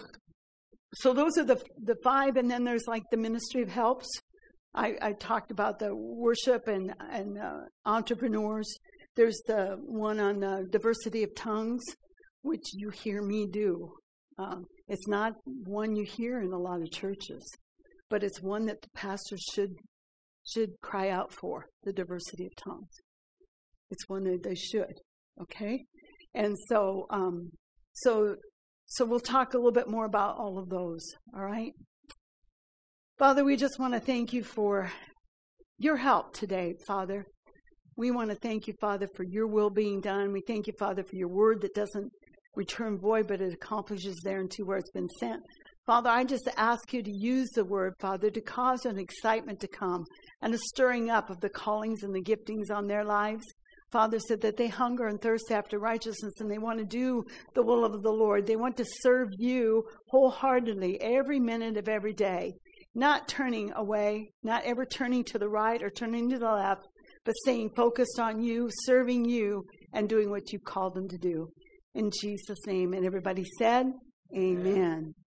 so those are the, the five. And then there's like the ministry of helps. I, I talked about the worship and, and uh, entrepreneurs. There's the one on the diversity of tongues, which you hear me do. Um, it's not one you hear in a lot of churches, but it's one that the pastors should should cry out for the diversity of tongues. It's one that they should. Okay, and so um, so so we'll talk a little bit more about all of those. All right, Father, we just want to thank you for your help today, Father. We want to thank you, Father, for your will being done. We thank you, Father, for your word that doesn't return void, but it accomplishes there and to where it's been sent. Father, I just ask you to use the word, Father, to cause an excitement to come and a stirring up of the callings and the giftings on their lives. Father said that they hunger and thirst after righteousness and they want to do the will of the Lord. They want to serve you wholeheartedly every minute of every day, not turning away, not ever turning to the right or turning to the left, but staying focused on you, serving you, and doing what you called them to do. In Jesus' name. And everybody said, Amen. Amen.